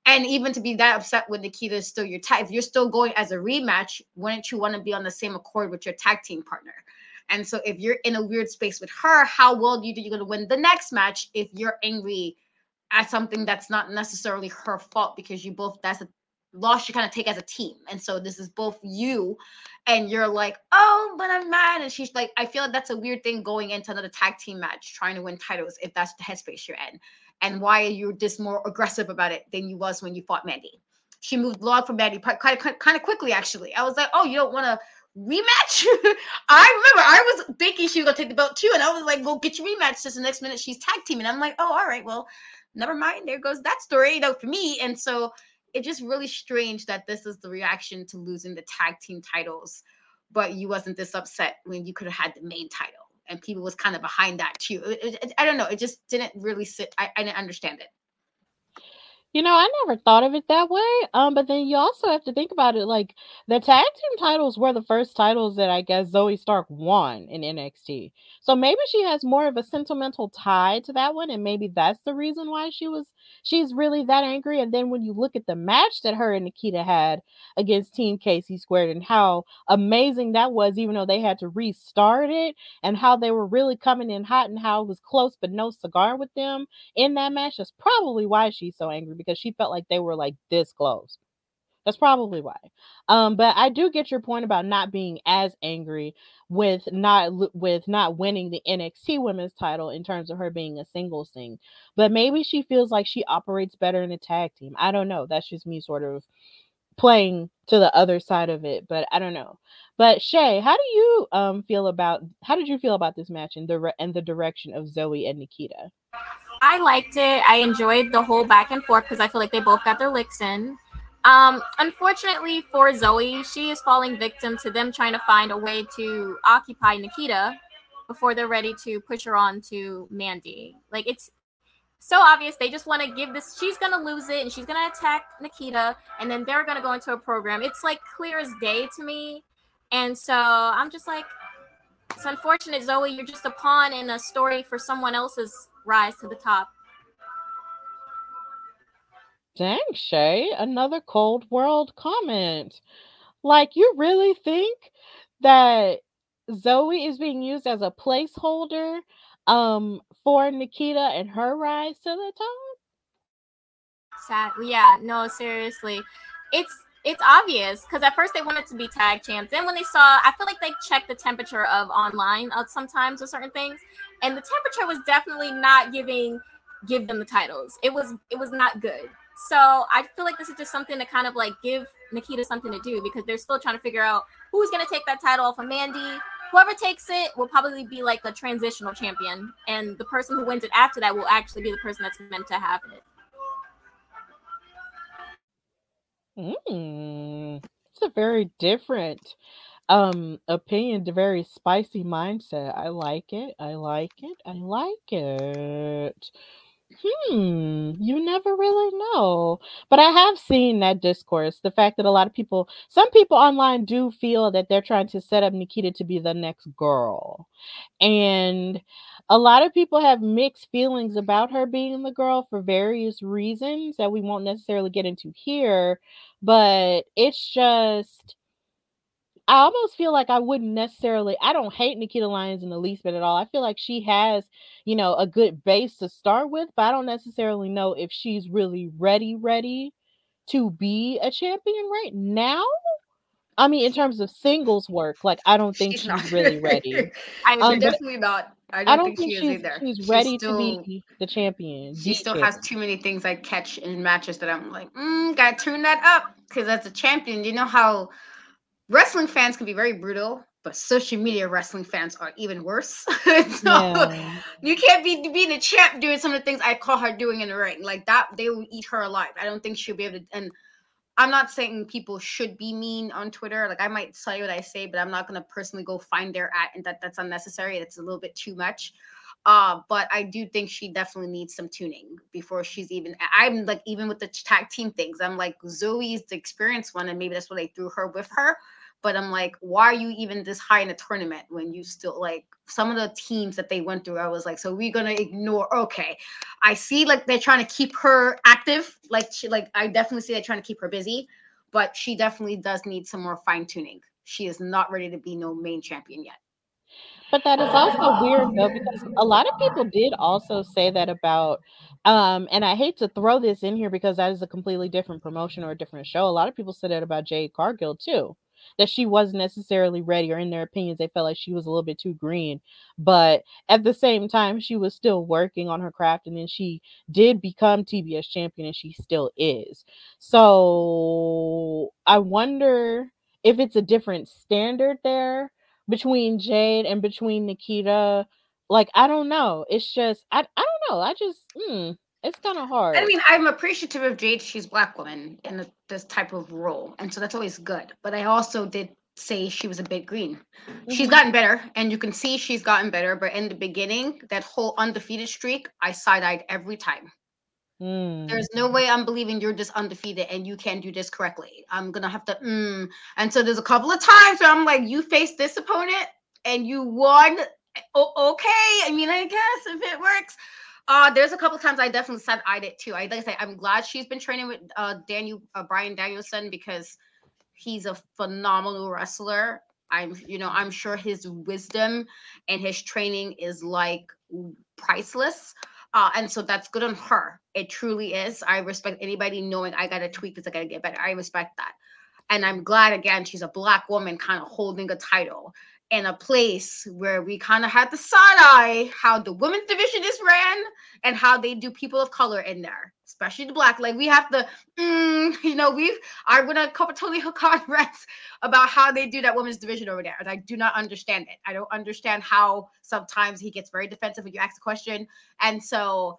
And even to be that upset when Nikita is still your tag, if you're still going as a rematch, wouldn't you want to be on the same accord with your tag team partner? And so if you're in a weird space with her, how well do you think you're going to win the next match if you're angry at something that's not necessarily her fault because you both that's a loss you kind of take as a team. And so this is both you and you're like, oh, but I'm mad. And she's like, I feel like that's a weird thing going into another tag team match, trying to win titles if that's the headspace you're in. And why are you just more aggressive about it than you was when you fought Mandy? She moved log from Mandy kind of, kind of quickly, actually. I was like, oh, you don't want to rematch? I remember I was thinking she was gonna take the belt too, and I was like, "Well, get your rematch." Just the next minute, she's tag teaming. I'm like, "Oh, all right, well, never mind. There goes that story, you for me." And so it's just really strange that this is the reaction to losing the tag team titles, but you wasn't this upset when you could have had the main title, and people was kind of behind that too. It, it, I don't know. It just didn't really sit. I, I didn't understand it. You know, I never thought of it that way. Um, but then you also have to think about it like the tag team titles were the first titles that I guess Zoey Stark won in NXT. So maybe she has more of a sentimental tie to that one, and maybe that's the reason why she was she's really that angry. And then when you look at the match that her and Nikita had against Team Casey Squared and how amazing that was, even though they had to restart it, and how they were really coming in hot and how it was close but no cigar with them in that match, that's probably why she's so angry because she felt like they were like this close. That's probably why. Um, but I do get your point about not being as angry with not with not winning the NXT Women's title in terms of her being a singles thing. But maybe she feels like she operates better in a tag team. I don't know. That's just me sort of playing to the other side of it, but I don't know. But Shay, how do you um feel about how did you feel about this match and the and the direction of Zoey and Nikita? I liked it. I enjoyed the whole back and forth because I feel like they both got their licks in. Um, unfortunately for Zoey, she is falling victim to them trying to find a way to occupy Nikita before they're ready to push her on to Mandy. Like it's so obvious they just want to give this she's gonna lose it and she's gonna attack Nikita and then they're gonna go into a program. It's like clear as day to me. And so I'm just like it's unfortunate, Zoey. You're just a pawn in a story for someone else's rise to the top. Dang, Shay, another cold world comment. Like, you really think that Zoey is being used as a placeholder um for Nikita and her rise to the top? Sad. Yeah, no, seriously. It's it's obvious because at first they wanted to be tag champs. Then when they saw, I feel like they checked the temperature of online uh, sometimes with certain things, and the temperature was definitely not giving give them the titles. It was it was not good. So I feel like this is just something to kind of like give Nikita something to do because they're still trying to figure out who's gonna take that title off of Mandy. Whoever takes it will probably be like a transitional champion, and the person who wins it after that will actually be the person that's meant to have it. Mm, it's a very different um opinion, a very spicy mindset. I like it. I like it. I like it. Hmm, you never really know. But I have seen that discourse. The fact that a lot of people, some people online do feel that they're trying to set up Nikita to be the next girl. And a lot of people have mixed feelings about her being the girl for various reasons that we won't necessarily get into here. But it's just I almost feel like I wouldn't necessarily I don't hate Nikita Lyons in the least bit at all. I feel like she has, you know, a good base to start with, but I don't necessarily know if she's really ready ready to be a champion right now. I mean, in terms of singles work, like I don't think She's she's, really ready. I'm Um, but definitely not. I don't, I don't think, think she is she's either. she's ready still, to be the champion. She the still has too many things I catch in matches that I'm like, mm, gotta turn that up. Because as a champion, you know how wrestling fans can be very brutal, but social media wrestling fans are even worse. so Yeah. you can't be being a champ doing some of the things I call her doing in the ring. Like that, they will eat her alive. I don't think she'll be able to. And I'm not saying people should be mean on Twitter. Like I might say what I say, but I'm not gonna personally go find their at, and that that's unnecessary. It's a little bit too much. Uh, but I do think she definitely needs some tuning before she's even. I'm like even with the tag team things. I'm like Zoey's the experienced one, and maybe that's why they threw her with her. But I'm like, why are you even this high in a tournament when you still like some of the teams that they went through? I was like, so we're gonna ignore. Okay, I see like they're trying to keep her active. Like she, like I definitely see they're trying to keep her busy, but she definitely does need some more fine tuning. She is not ready to be no main champion yet. But that is also weird though, because a lot of people did also say that about um and I hate to throw this in here because that is a completely different promotion or a different show. A lot of people said that about Jade Cargill too. That she wasn't necessarily ready, or in their opinions, they felt like she was a little bit too green. But at the same time, she was still working on her craft, and then she did become TBS champion, and she still is. So I wonder if it's a different standard there between Jade and between Nikita. Like, I don't know. It's just I I don't know. I just mm, it's kind of hard. I mean, I'm appreciative of Jade. She's black woman in a, this type of role, and so that's always good. But I also did say she was a bit green. She's Mhm. gotten better, and you can see she's gotten better. But in the beginning, that whole undefeated streak, I side eyed every time. Mm. There's no way I'm believing you're just undefeated and you can't do this correctly. I'm gonna have to mm. And so there's a couple of times where I'm like, you faced this opponent and you won. O- okay, I mean, I guess if it works. Uh, there's a couple times I definitely said I did too. I like I say, I'm glad she's been training with uh Daniel uh, Bryan Danielson because he's a phenomenal wrestler. I'm, you know, I'm sure his wisdom and his training is like priceless. Uh, and so that's good on her. It truly is. I respect anybody knowing I gotta tweak this, I gotta get better. I respect that. And I'm glad again she's a black woman kind of holding a title in a place where we kind of had the side eye how the women's division is ran and how they do people of color in there, especially the black. Like we have to, mm, you know, we've I'm gonna cover Tony Khan rants about how they do that women's division over there, and I do not understand it. I don't understand how sometimes he gets very defensive when you ask a question, and so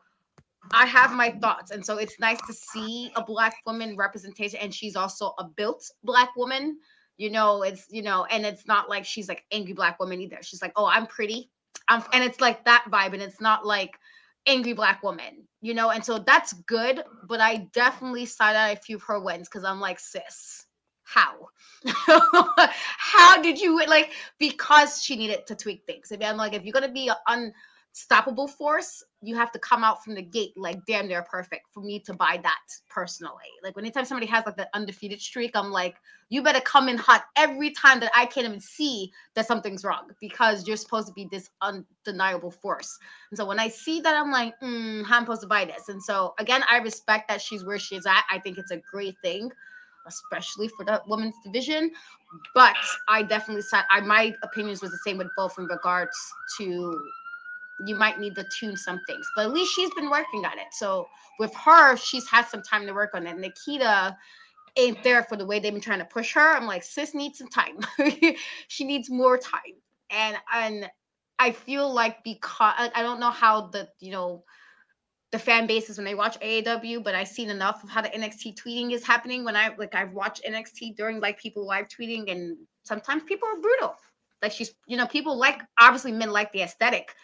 I have my thoughts, and so it's nice to see a black woman representation, and she's also a built black woman. You know, it's you know, and it's not like she's like angry black woman either. She's like, oh, I'm pretty, I'm, and it's like that vibe, and it's not like angry black woman, you know, and so that's good. But I definitely side eye a few of her wins because I'm like, sis, how? how did you like because she needed to tweak things? I mean, I'm like, if you're gonna be an unstoppable force, you have to come out from the gate like damn they're perfect for me to buy that personally. Like anytime somebody has like that undefeated streak, I'm like, you better come in hot every time that I can't even see that something's wrong because you're supposed to be this undeniable force. And so when I see that, I'm like, mm, how am I supposed to buy this? And so again, I respect that she's where she's at. I think it's a great thing, especially for the women's division. But I definitely said I my opinions was the same with both in regards to you might need to tune some things, but at least she's been working on it. So with her, she's had some time to work on it. Nikita ain't there for the way they've been trying to push her. I'm like, sis needs some time. she needs more time. And and I feel like because I don't know how the you know the fan bases when they watch AEW, but I've seen enough of how the NXT tweeting is happening when I like I've watched NXT during like people live tweeting, and sometimes people are brutal. Like she's, you know, people like obviously men like the aesthetic.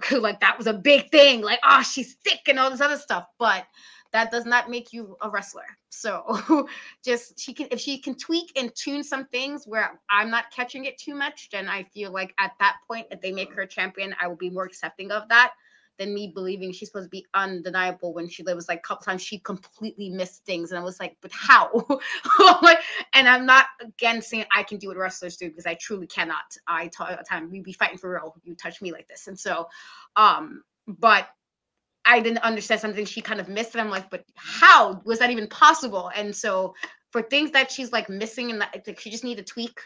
like that was a big thing. Like, oh, she's sick and all this other stuff. But that does not make you a wrestler. So just she can if she can tweak and tune some things where I'm not catching it too much, then I feel like at that point, if they make her champion, I will be more accepting of that than me believing she's supposed to be undeniable when she was like a couple times she completely missed things and I was like, but how? and I'm not again saying I can do what wrestlers do because I truly cannot. I tell the time we be fighting for real. If you touch me like this, and so, um, but I didn't understand something she kind of missed, and I'm like, but how was that even possible? And so for things that she's like missing and that like, she just need to tweak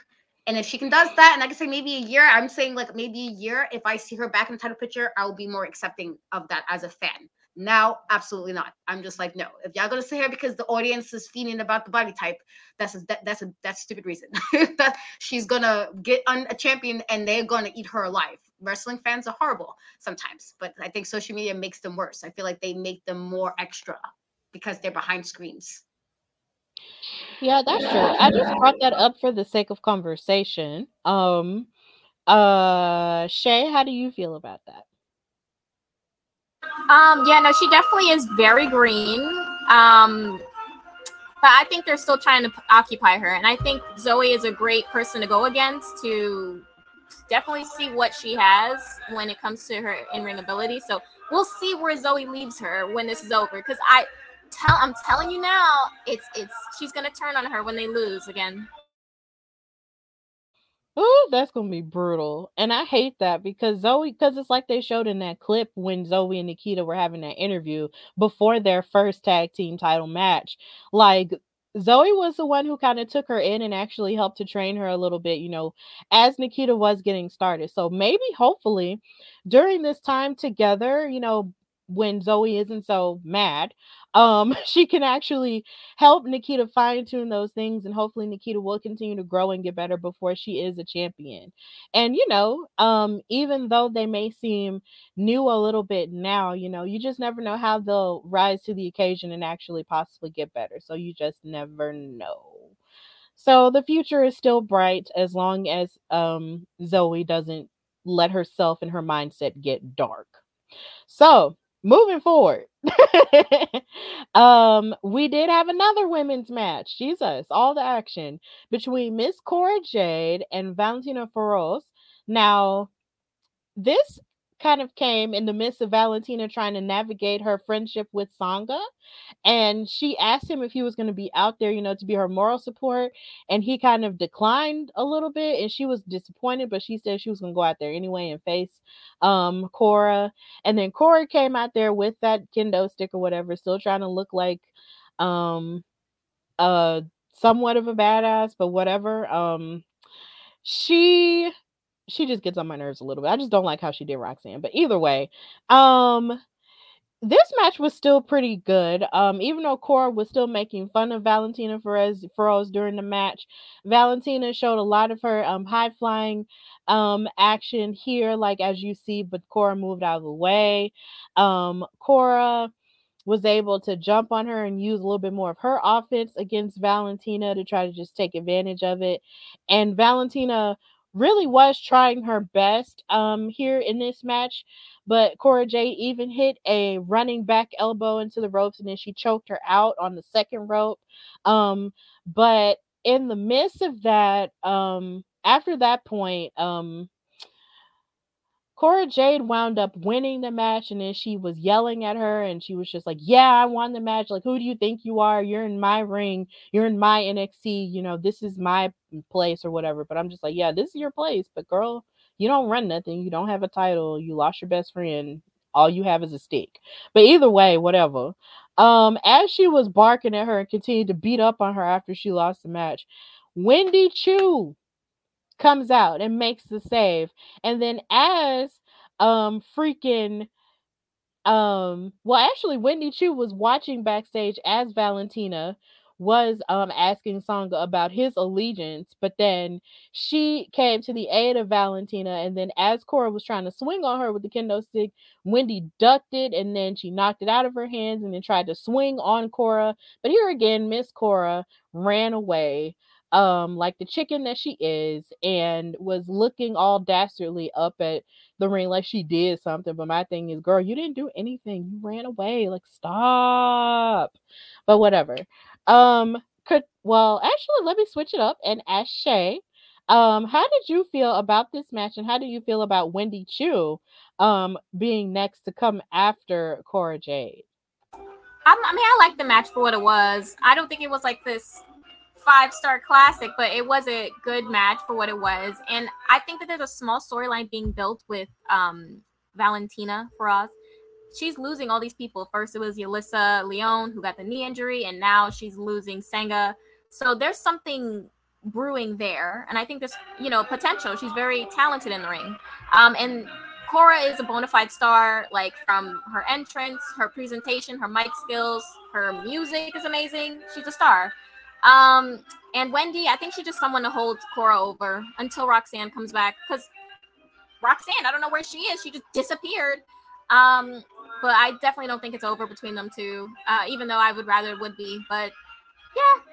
and if she can does that, and I can say maybe a year, I'm saying like maybe a year. If I see her back in the title picture, I will be more accepting of that as a fan. Now, absolutely not. I'm just like, no. If y'all gonna sit here because the audience is feeling about the body type, that's a that, that's a that's a stupid reason. that she's gonna get on a champion and they're gonna eat her alive. Wrestling fans are horrible sometimes, but I think social media makes them worse. I feel like they make them more extra because they're behind screens. Yeah, that's true. I just brought that up for the sake of conversation. Um, uh, Shay, how do you feel about that? Um, yeah, no, she definitely is very green. Um, but I think they're still trying to occupy her, and I think Zoey is a great person to go against to definitely see what she has when it comes to her in-ring ability. So we'll see where Zoey leaves her when this is over, because I tell I'm telling you now, it's it's she's gonna turn on her when they lose again. Oh, that's gonna be brutal. And I hate that because Zoey, because it's like they showed in that clip when Zoey and Nikita were having that interview before their first tag team title match. Like Zoey was the one who kind of took her in and actually helped to train her a little bit, you know, as Nikita was getting started. So maybe, hopefully, during this time together, you know, when Zoey isn't so mad, um, she can actually help Nikita fine tune those things, and hopefully Nikita will continue to grow and get better before she is a champion. And you know, um, even though they may seem new a little bit now, you know, you just never know how they'll rise to the occasion and actually possibly get better. So you just never know. So the future is still bright as long as um Zoey doesn't let herself and her mindset get dark. So moving forward. Um we did have another women's match jesus all the action between miss cora jade and valentina feroz now this kind of came in the midst of Valentina trying to navigate her friendship with Sanga. And she asked him if he was going to be out there, you know, to be her moral support. And he kind of declined a little bit. And she was disappointed, but she said she was going to go out there anyway and face um Cora. And then Cora came out there with that kendo stick or whatever, still trying to look like um uh somewhat of a badass, but whatever. Um she she just gets on my nerves a little bit. I just don't like how she did Roxanne. But either way, um this match was still pretty good. Um, even though Cora was still making fun of Valentina Perez Feroz during the match, Valentina showed a lot of her um high flying um action here, like as you see, but Cora moved out of the way. Um, Cora was able to jump on her and use a little bit more of her offense against Valentina to try to just take advantage of it. And Valentina really was trying her best um here in this match but Cora Jade even hit a running back elbow into the ropes and then she choked her out on the second rope um but in the midst of that um after that point um Cora Jade wound up winning the match, and then she was yelling at her, and she was just like, "Yeah, I won the match. Like, who do you think you are? You're in my ring. You're in my NXT. You know, this is my place or whatever." But I'm just like, "Yeah, this is your place, but girl, you don't run nothing. You don't have a title. You lost your best friend. All you have is a stick." But either way, whatever. Um, as she was barking at her and continued to beat up on her after she lost the match, Wendy Choo comes out and makes the save. And then as um freaking um well actually Wendy Choo was watching backstage as Valentina was um asking Sanga about his allegiance, but then she came to the aid of Valentina, and then as Cora was trying to swing on her with the kendo stick, Wendy ducked it and then she knocked it out of her hands and then tried to swing on Cora. But here again, Miss Cora ran away um like the chicken that she is and was looking all dastardly up at the ring like she did something but my thing is girl you didn't do anything. You ran away. Like stop. But whatever. Um could well actually let me switch it up and ask shay um how did you feel about this match and how do you feel about wendy choo um being next to come after cora jade? I, I mean, I like the match for what it was. I don't think it was like this five star classic, but it was a good match for what it was. And I think that there's a small storyline being built with um, Valentina Feroz. She's losing all these people. First, it was Yulisa Leon who got the knee injury, and now she's losing Sanga. So there's something brewing there, and I think there's you know potential. She's very talented in the ring, um, and Cora is a bona fide star. Like from her entrance, her presentation, her mic skills, her music is amazing. She's a star. Um, and Wendy, I think she's just someone to hold Cora over until Roxanne comes back. Because Roxanne, I don't know where she is. She just disappeared. Um, but I definitely don't think it's over between them two. Uh, even though I would rather it would be. But yeah,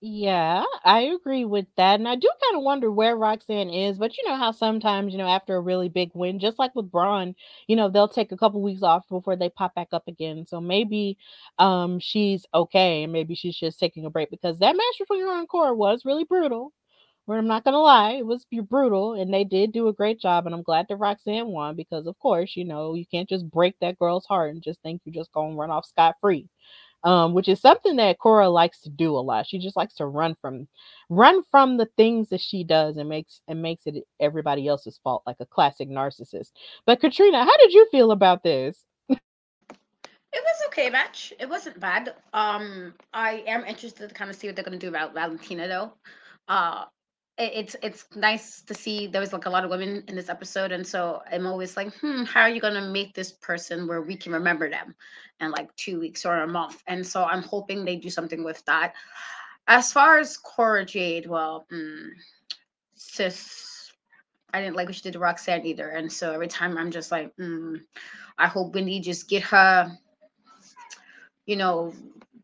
Yeah, I agree with that. And I do kind of wonder where Roxanne is, but you know how sometimes, you know, after a really big win, just like with Bron, you know, they'll take a couple weeks off before they pop back up again. So maybe um she's okay, and maybe she's just taking a break because that match between her and Cora was really brutal. Where I'm not gonna lie, it was brutal, and they did do a great job. And I'm glad that Roxanne won because, of course, you know, you can't just break that girl's heart and just think you're just gonna run off scot free um, which is something that Cora likes to do a lot. She just likes to run from run from the things that she does and makes and makes it everybody else's fault, like a classic narcissist. But Katrina, how did you feel about this? It was okay match. It wasn't bad. Um, I am interested to kind of see what they're gonna do about Valentina though. Uh, it's it's nice to see there was like a lot of women in this episode and so i'm always like hmm how are you to make this person where we can remember them in like two weeks or a month? And so i'm hoping they do something with that. As far as cora jade well mm, sis i didn't like what she did to roxanne either and so every time i'm just like mm, i hope wendy just get her you know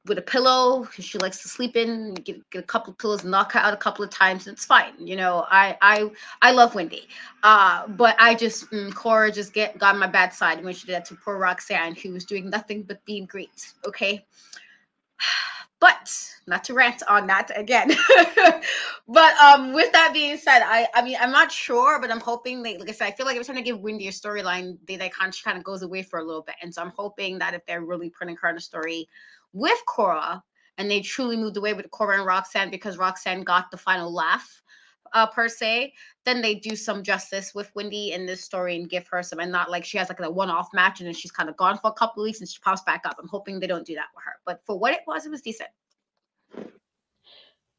with a pillow she likes to sleep in get, get a couple of pillows knock her out a couple of times and it's fine you know i i i love wendy. Uh but i just mm, cora just get got my bad side when she did that to poor roxanne who was doing nothing but being great okay? But not to rant on that again. But um with that being said i i mean i'm not sure but i'm hoping they like i said i feel like every time they give wendy a storyline they, they kind of, kind of goes away for a little bit. And so i'm hoping that if they're really putting her in a story with Cora, and they truly moved away with Cora and Roxanne because Roxanne got the final laugh, uh, per se, then they do some justice with Wendy in this story and give her some, and not like she has like a one-off match and then she's kind of gone for a couple of weeks and she pops back up. I'm hoping they don't do that with her, but for what it was, it was decent.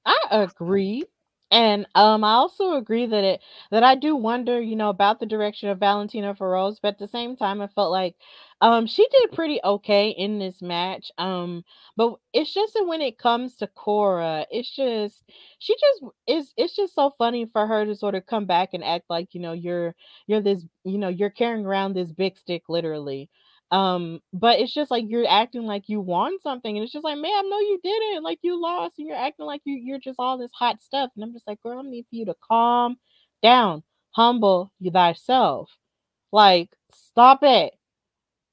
I agree. And um, I also agree that it that I do wonder, you know, about the direction of Valentina Feroz, but at the same time, I felt like um she did pretty okay in this match. Um, but it's just that when it comes to Cora, it's just she just is it's just so funny for her to sort of come back and act like, you know, you're you're this, you know, you're carrying around this big stick literally. Um, but it's just like you're acting like you won something, and it's just like, man, no, you didn't. Like you lost, and you're acting like you you're just all this hot stuff. And I'm just like, girl, I need for you to calm down, humble thyself. Like, stop it.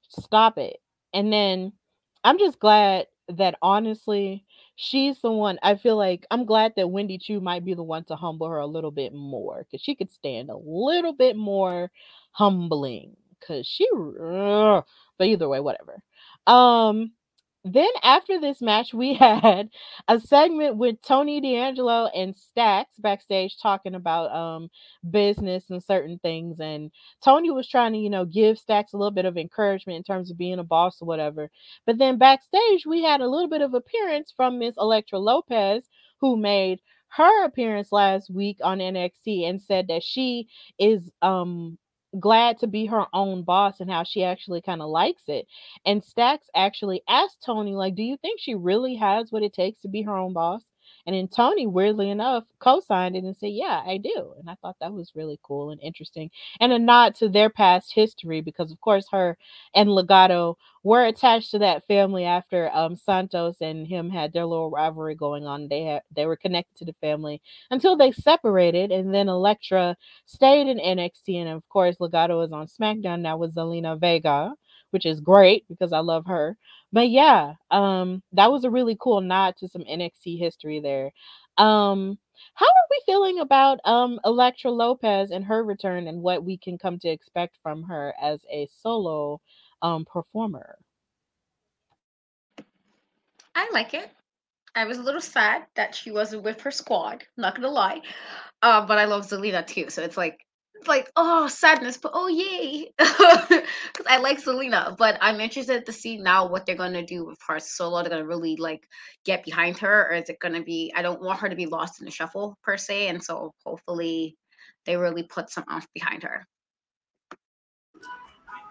Stop it. And then I'm just glad that honestly, she's the one I feel like I'm glad that Wendy Choo might be the one to humble her a little bit more because she could stand a little bit more humbling because she but either way, whatever. Um, then after this match, we had a segment with Tony D'Angelo and Stacks backstage talking about um business and certain things. And Tony was trying to, you know, give Stacks a little bit of encouragement in terms of being a boss or whatever. But then backstage, we had a little bit of appearance from Miss Elektra Lopez, who made her appearance last week on NXT and said that she is um glad to be her own boss and how she actually kind of likes it. And Stacks actually asked Tony, like, do you think she really has what it takes to be her own boss? And then Tony, weirdly enough, co-signed it and said, "Yeah, I do." And I thought that was really cool and interesting, and a nod to their past history because, of course, her and Legado were attached to that family after um, Santos and him had their little rivalry going on. They had they were connected to the family until they separated, and then Elektra stayed in NXT, and of course, Legado is on SmackDown now with Zelina Vega, which is great because I love her. But yeah, um, that was a really cool nod to some NXT history there. Um, how are we feeling about um Elektra Lopez and her return and what we can come to expect from her as a solo um performer? I like it. I was a little sad that she wasn't with her squad. Not gonna lie, uh, but I love Zelina too. So it's like, like oh sadness, but oh yay, because I like Zelina. But I'm interested to see now what they're gonna do with her solo. They're gonna really like get behind her, or is it gonna be? I don't want her to be lost in the shuffle per se, and so hopefully they really put some off behind her.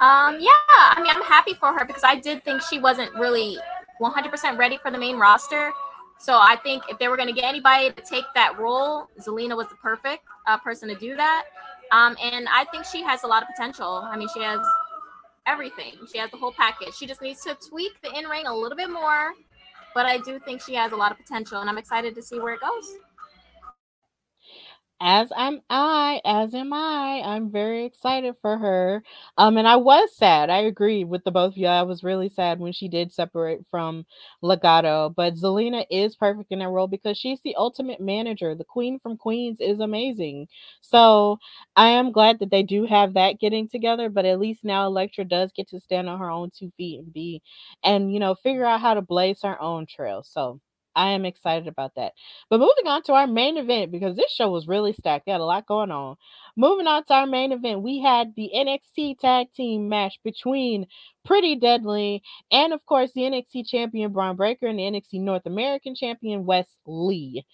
Um, yeah, I mean, I'm happy for her because I did think she wasn't really 100% ready for the main roster. So I think if they were going to get anybody to take that role, Zelina was the perfect uh, person to do that. Um, and I think she has a lot of potential. I mean, she has everything. She has the whole package. She just needs to tweak the in ring a little bit more. But I do think she has a lot of potential, and I'm excited to see where it goes as am I, as am I. I'm very excited for her. Um, and I was sad. I agree with the both of you. I was really sad when she did separate from Legado. But Zelina is perfect in that role because she's the ultimate manager. The Queen from Queens is amazing. So I am glad that they do have that getting together. But at least now Elektra does get to stand on her own two feet and be, and you know, figure out how to blaze her own trail. So I am excited about that. But moving on to our main event, because this show was really stacked. They had a lot going on. Moving on to our main event, we had the NXT tag team match between Pretty Deadly and, of course, the NXT champion Bron Breakker and the NXT North American champion Wes Lee.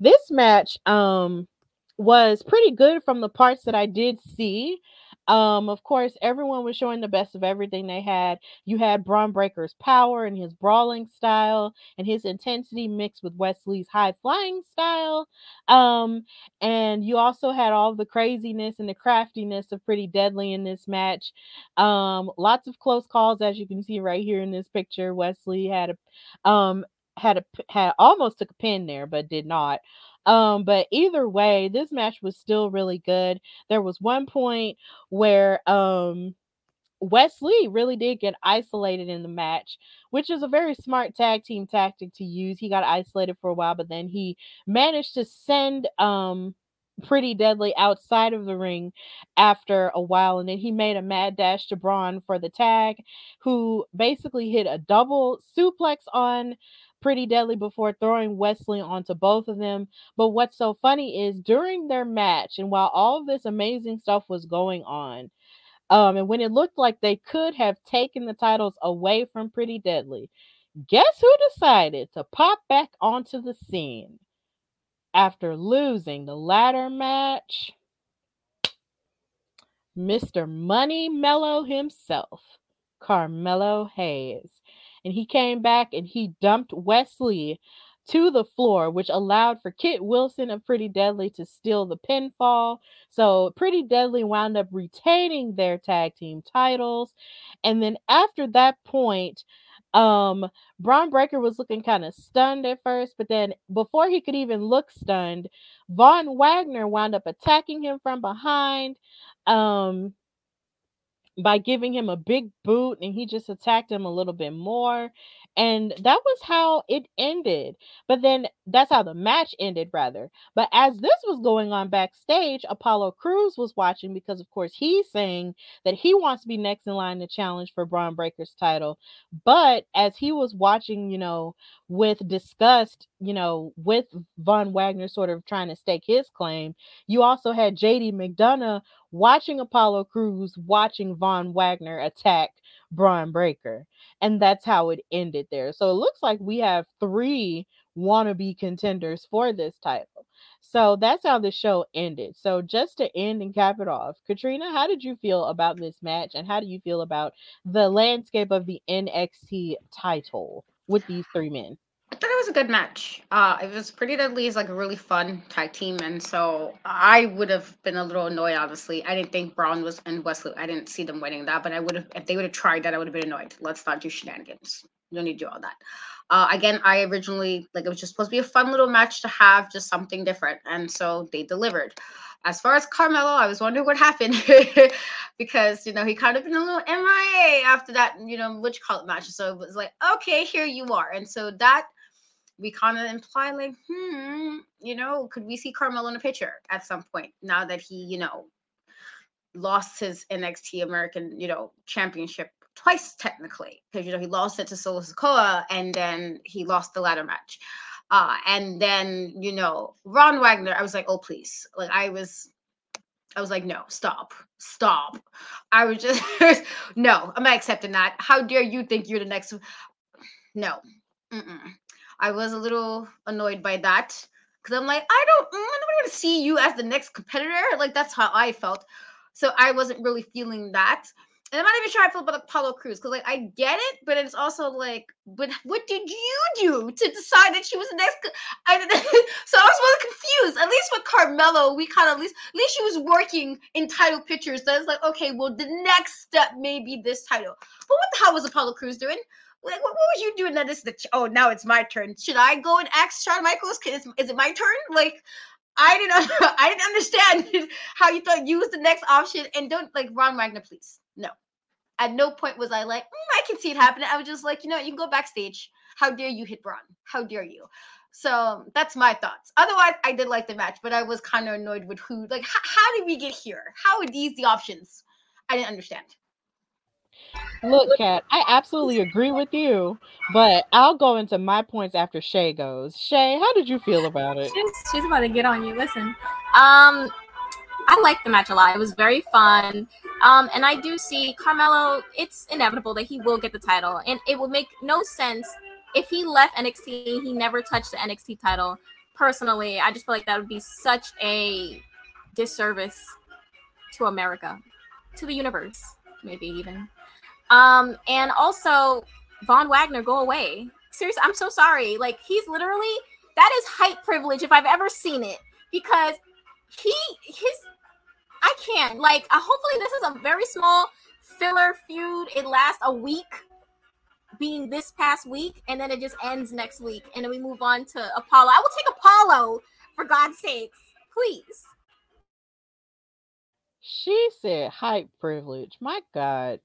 This match um was pretty good from the parts that I did see. Um, of course, everyone was showing the best of everything they had. You had Bron Breakker's power and his brawling style and his intensity mixed with Wesley's high flying style. Um, and you also had all the craziness and the craftiness of Pretty Deadly in this match. Um, lots of close calls, as you can see right here in this picture. Wesley had a um had a had almost took a pin there, but did not. Um, but either way, this match was still really good. There was one point where um Wes Lee really did get isolated in the match, which is a very smart tag team tactic to use. He got isolated for a while, but then he managed to send um pretty deadly outside of the ring after a while and then he made a mad dash to Bron for the tag who basically hit a double suplex on pretty deadly before throwing Wesley onto both of them. But what's so funny is during their match, and while all this amazing stuff was going on, um, and when it looked like they could have taken the titles away from Pretty Deadly, guess who decided to pop back onto the scene after losing the ladder match? Mr. Money Mello himself, Carmelo Hayes and he came back and he dumped Wesley to the floor, which allowed for Kit Wilson of Pretty Deadly to steal the pinfall. So Pretty Deadly wound up retaining their tag team titles. And then after that point, um, Bron Breakker was looking kind of stunned at first, but then before he could even look stunned, Von Wagner wound up attacking him from behind. Um, by giving him a big boot and he just attacked him a little bit more and that was how it ended but then that's how the match ended rather. But as this was going on backstage apollo Crews was watching because of course he's saying that he wants to be next in line to challenge for bron Breakker's title. But as he was watching you know with disgust you know with von wagner sort of trying to stake his claim you also had jd McDonagh watching apollo Crews, watching von wagner attack Bron Breakker. And that's how it ended there. So it looks like we have three wannabe contenders for this title. So that's how the show ended. So just to end and cap it off, Katrina, how did you feel about this match and how do you feel about the landscape of the NXT title with these three men? I thought it was a good match. Uh, it was Pretty Deadly is like a really fun tag team, and so I would have been a little annoyed. Honestly, I didn't think Bron was and Wesley. I didn't see them winning that, but I would have if they would have tried that. I would have been annoyed. Let's not do shenanigans. You don't need to do all that. Uh, again, I originally like it was just supposed to be a fun little match to have, just something different, and so they delivered. As far as Carmelo, I was wondering what happened because you know he kind of been a little MIA after that, you know, which call it match. So it was like, okay, here you are, and so that we kind of imply like, hmm, you know, could we see Carmelo in a picture at some point now that he, you know, lost his NXT American, you know, championship twice technically because you know he lost it to Solo Sikoa and then he lost the ladder match. Uh, and then you know Ron Wagner, I was like, oh please, like I was, I was like, no, stop, stop. I was just, no, I'm not accepting that. How dare you think you're the next? No, Mm-mm. I was a little annoyed by that because I'm like, I don't, mm, I don't want to see you as the next competitor. Like that's how I felt. So I wasn't really feeling that. And I'm not even sure I feel about Apollo Crews because, like, I get it, but it's also like, but what did you do to decide that she was the next? I, so I was really confused. At least with Carmelo, we kind of at least at least she was working in title pictures. It's like, okay, well, the next step may be this title. But what the hell was Apollo Crews doing? Like, what, what was you doing? That is the oh, now it's my turn. Should I go and ask Shawn Michaels? Is, is it my turn? Like, I didn't I didn't understand how you thought you was the next option. And don't like Ron Wagner, please. No, at no point was I like, mm, I can see it happening. I was just like, you know, you can go backstage. How dare you hit Bron? How dare you? So that's my thoughts. Otherwise, I did like the match, but I was kind of annoyed with who. Like, h- how did we get here? How are these the options? I didn't understand. Look, Kat, I absolutely agree with you, but I'll go into my points after Shay goes. Shay, how did you feel about it? She's, she's about to get on you. Listen, um, I liked the match a lot. It was very fun. Um, and I do see Carmelo, it's inevitable that he will get the title. And it would make no sense if he left NXT, he never touched the NXT title. Personally, I just feel like that would be such a disservice to America, to the universe, maybe even. Um, and also, Von Wagner, go away. Seriously, I'm so sorry. Like, he's literally, that is hype privilege if I've ever seen it. Because he, his, I can't. Like, uh, hopefully, this is a very small filler feud. It lasts a week, being this past week, and then it just ends next week, and then we move on to Apollo. I will take Apollo for God's sakes, please. She said hype privilege. My God.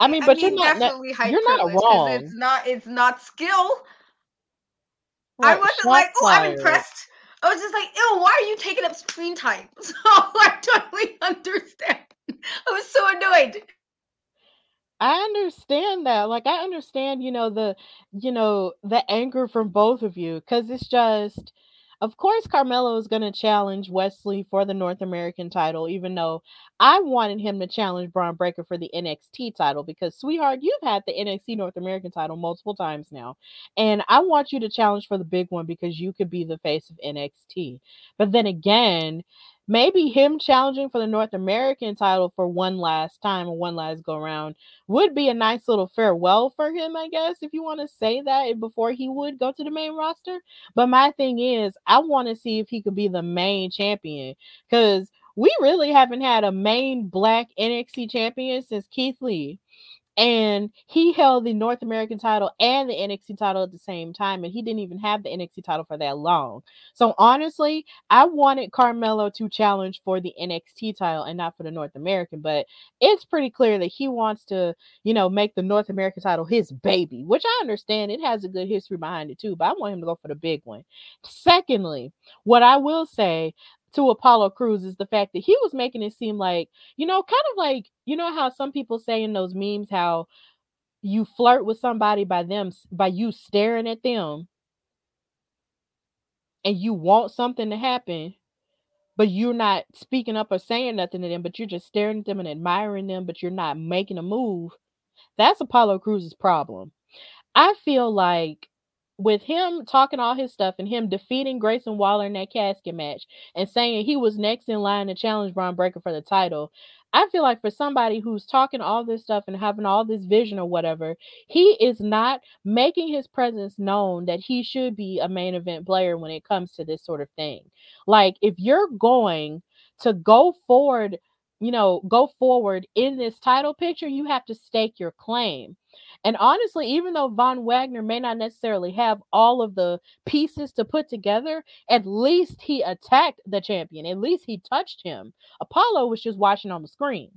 I mean, but I you're not you're not wrong. It's not. It's not skill. I wasn't like, oh, I'm impressed. I was just like, ew, why are you taking up screen time? So I totally understand. I was so annoyed. I understand that. Like I understand, you know, the you know, the anger from both of you cuz it's just of course Carmelo is going to challenge Wesley for the North American title even though I wanted him to challenge Bron Breakker for the NXT title because sweetheart, you've had the NXT North American title multiple times now. And I want you to challenge for the big one because you could be the face of NXT. But then again, maybe him challenging for the North American title for one last time or one last go round would be a nice little farewell for him, I guess, if you want to say that eh, before he would go to the main roster. But my thing is, I want to see if he could be the main champion because we really haven't had a main black NXT champion since Keith Lee. And he held the North American title and the NXT title at the same time. And he didn't even have the NXT title for that long. So honestly, I wanted Carmelo to challenge for the NXT title and not for the North American. But it's pretty clear that he wants to, you know, make the North American title his baby, which I understand it has a good history behind it too. But I want him to go for the big one. Secondly, what I will say to Apollo Cruz is the fact that he was making it seem like, you know, kind of like, you know, how some people say in those memes how you flirt with somebody by them by you staring at them and you want something to happen but you're not speaking up or saying nothing to them but you're just staring at them and admiring them but you're not making a move that's apollo Crews's problem. I feel like with him talking all his stuff and him defeating Grayson Waller in that casket match and saying he was next in line to challenge Bron Breakker for the title, I feel like for somebody who's talking all this stuff and having all this vision or whatever, he is not making his presence known that he should be a main event player when it comes to this sort of thing. Like, if you're going to go forward, you know, go forward in this title picture, you have to stake your claim. And honestly, even though Von Wagner may not necessarily have all of the pieces to put together, at least he attacked the champion. At least he touched him. Apollo was just watching on the screen.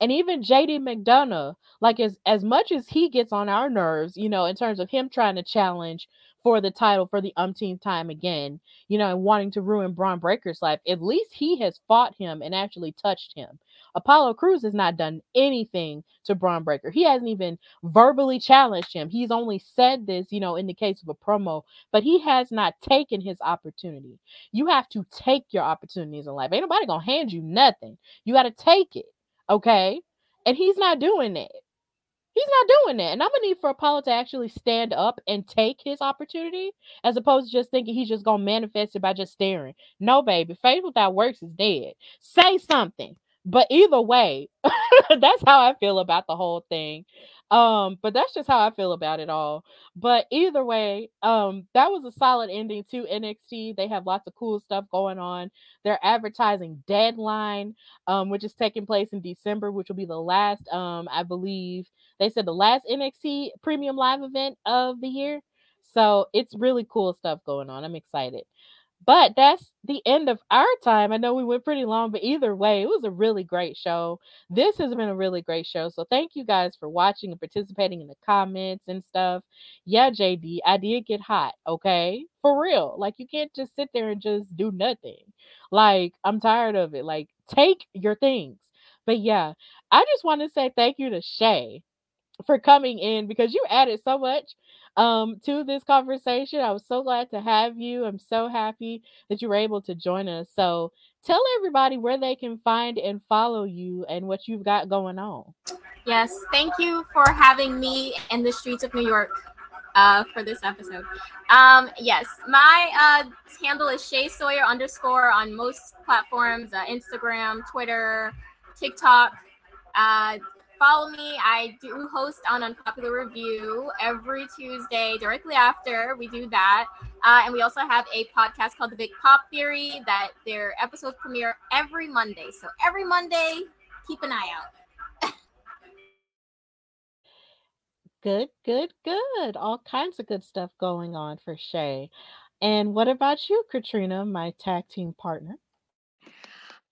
And even JD McDonagh, like as as much as he gets on our nerves, you know, in terms of him trying to challenge for the title for the umpteenth time again, you know, and wanting to ruin Bron Breakker's life, at least he has fought him and actually touched him. Apollo Crews has not done anything to Bron Breaker. He hasn't even verbally challenged him. He's only said this, you know, in the case of a promo, but he has not taken his opportunity. You have to take your opportunities in life. Ain't nobody gonna hand you nothing. You got to take it. Okay. And he's not doing that. He's not doing that. And I'm gonna need for Apollo to actually stand up and take his opportunity as opposed to just thinking he's just gonna manifest it by just staring. No, baby, faith without works is dead. Say something. But either way, that's how I feel about the whole thing. Um, but that's just how I feel about it all. But either way, um, that was a solid ending to NXT. They have lots of cool stuff going on. They're advertising Deadline, um, which is taking place in December, which will be the last, um, I believe they said the last NXT premium live event of the year. So it's really cool stuff going on. I'm excited. But that's the end of our time. I know we went pretty long, but either way, it was a really great show. This has been a really great show. So thank you guys for watching and participating in the comments and stuff. Yeah, JD, I did get hot, okay? For real. Like you can't just sit there and just do nothing. Like I'm tired of it. Like take your things. But yeah, I just want to say thank you to Shay for coming in because you added so much um to this conversation. I was so glad to have you. I'm so happy that you were able to join us. So tell everybody where they can find and follow you and what you've got going on. Yes, thank you for having me in the streets of New York uh, for this episode. Um, yes, my uh, handle is Shay Sawyer underscore on most platforms uh, Instagram, Twitter, TikTok. Uh, follow me. I do host on Unpopular Review every Tuesday, directly after we do that. Uh, and we also have a podcast called The Big Pop Theory that their episodes premiere every Monday. So every Monday, keep an eye out. good, good, good. All kinds of good stuff going on for Shay. And what about you, Katrina, my tag team partner?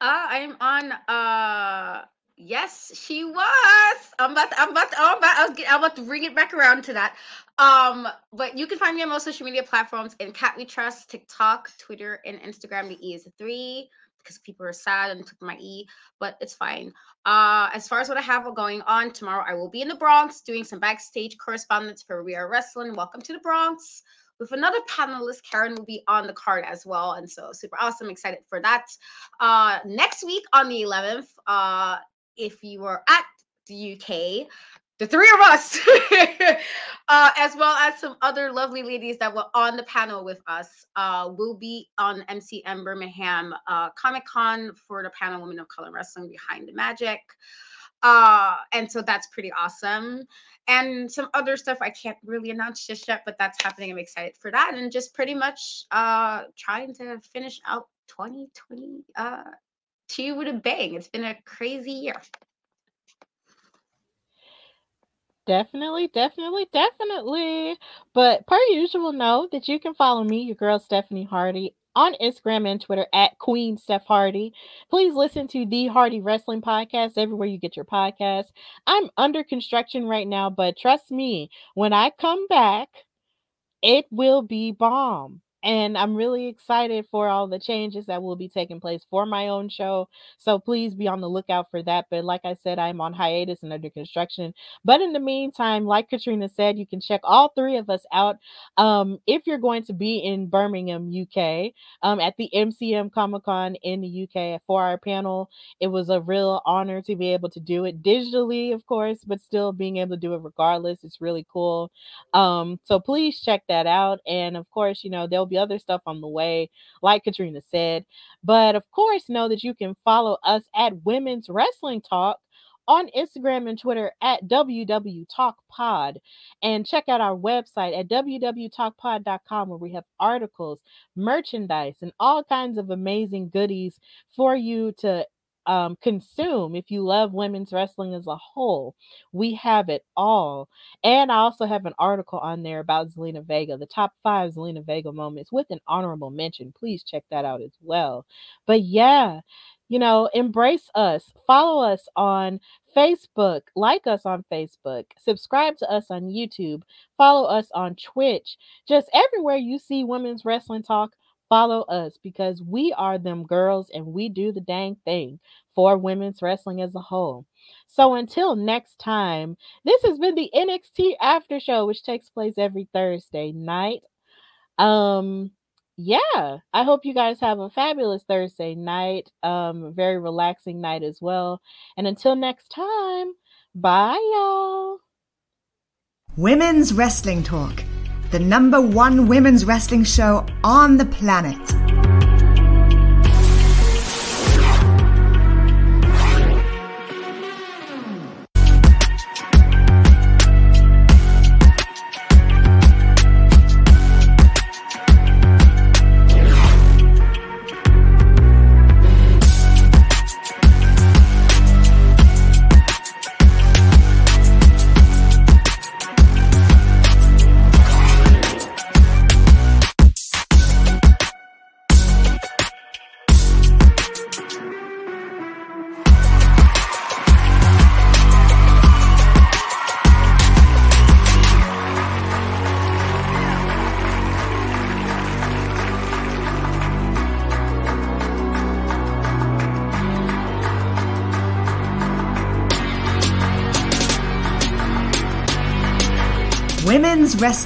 Uh, I'm on uh Yes, she was. I'm about. To, I'm about. To, I'm about. I was, I'm about to bring it back around to that. Um, but you can find me on most social media platforms in Cat We Trust, TikTok, Twitter, and Instagram. The E is a three because people are sad and took my E, but it's fine. Uh, as far as what I have going on tomorrow, I will be in the Bronx doing some backstage correspondence for We Are Wrestling. Welcome to the Bronx with another panelist. Karen will be on the card as well. And so super awesome. Excited for that. Uh, next week on the 11th, uh, if you are at the UK, the three of us, uh, as well as some other lovely ladies that were on the panel with us, uh, will be on MCM Birmingham uh, Comic Con for the panel Women of Color Wrestling Behind the Magic. Uh, and so that's pretty awesome. And some other stuff I can't really announce just yet, but that's happening. I'm excited for that. And just pretty much uh, trying to finish out 2020 with a bang. It's been a crazy year. Definitely, definitely, definitely. But per usual, know that you can follow me, your girl Stephanie Hardy, on Instagram and Twitter at Queen Steph Hardy. Please listen to the Hardy Wrestling Podcast everywhere you get your podcast. I'm under construction right now, but trust me, when I come back, it will be bomb and I'm really excited for all the changes that will be taking place for my own show. So please be on the lookout for that. But like I said, I'm on hiatus and under construction. But in the meantime, like Katrina said, you can check all three of us out um, if you're going to be in Birmingham, UK, um, at the MCM Comic Con in the UK for our panel. It was a real honor to be able to do it digitally, of course, but still being able to do it regardless. It's really cool. Um, so please check that out. And of course, you know, there'll be other stuff on the way, like Katrina said. But of course, know that you can follow us at Women's Wrestling Talk on Instagram and Twitter at WW Talk Pod. And check out our website at www.talkpod.com where we have articles, merchandise, and all kinds of amazing goodies for you to um, consume if you love women's wrestling as a whole. We have it all. And I also have an article on there about Zelina Vega, the top five Zelina Vega moments with an honorable mention. Please check that out as well. But yeah, you know, embrace us. Follow us on Facebook, like us on Facebook, subscribe to us on YouTube, follow us on Twitch. Just everywhere you see women's wrestling talk, follow us because we are them girls and we do the dang thing for women's wrestling as a whole. So until next time, this has been the NXT After Show, which takes place every Thursday night. Um, yeah, I hope you guys have a fabulous Thursday night. Um, very relaxing night as well. And until next time, bye y'all. Women's Wrestling Talk, the number one women's wrestling show on the planet.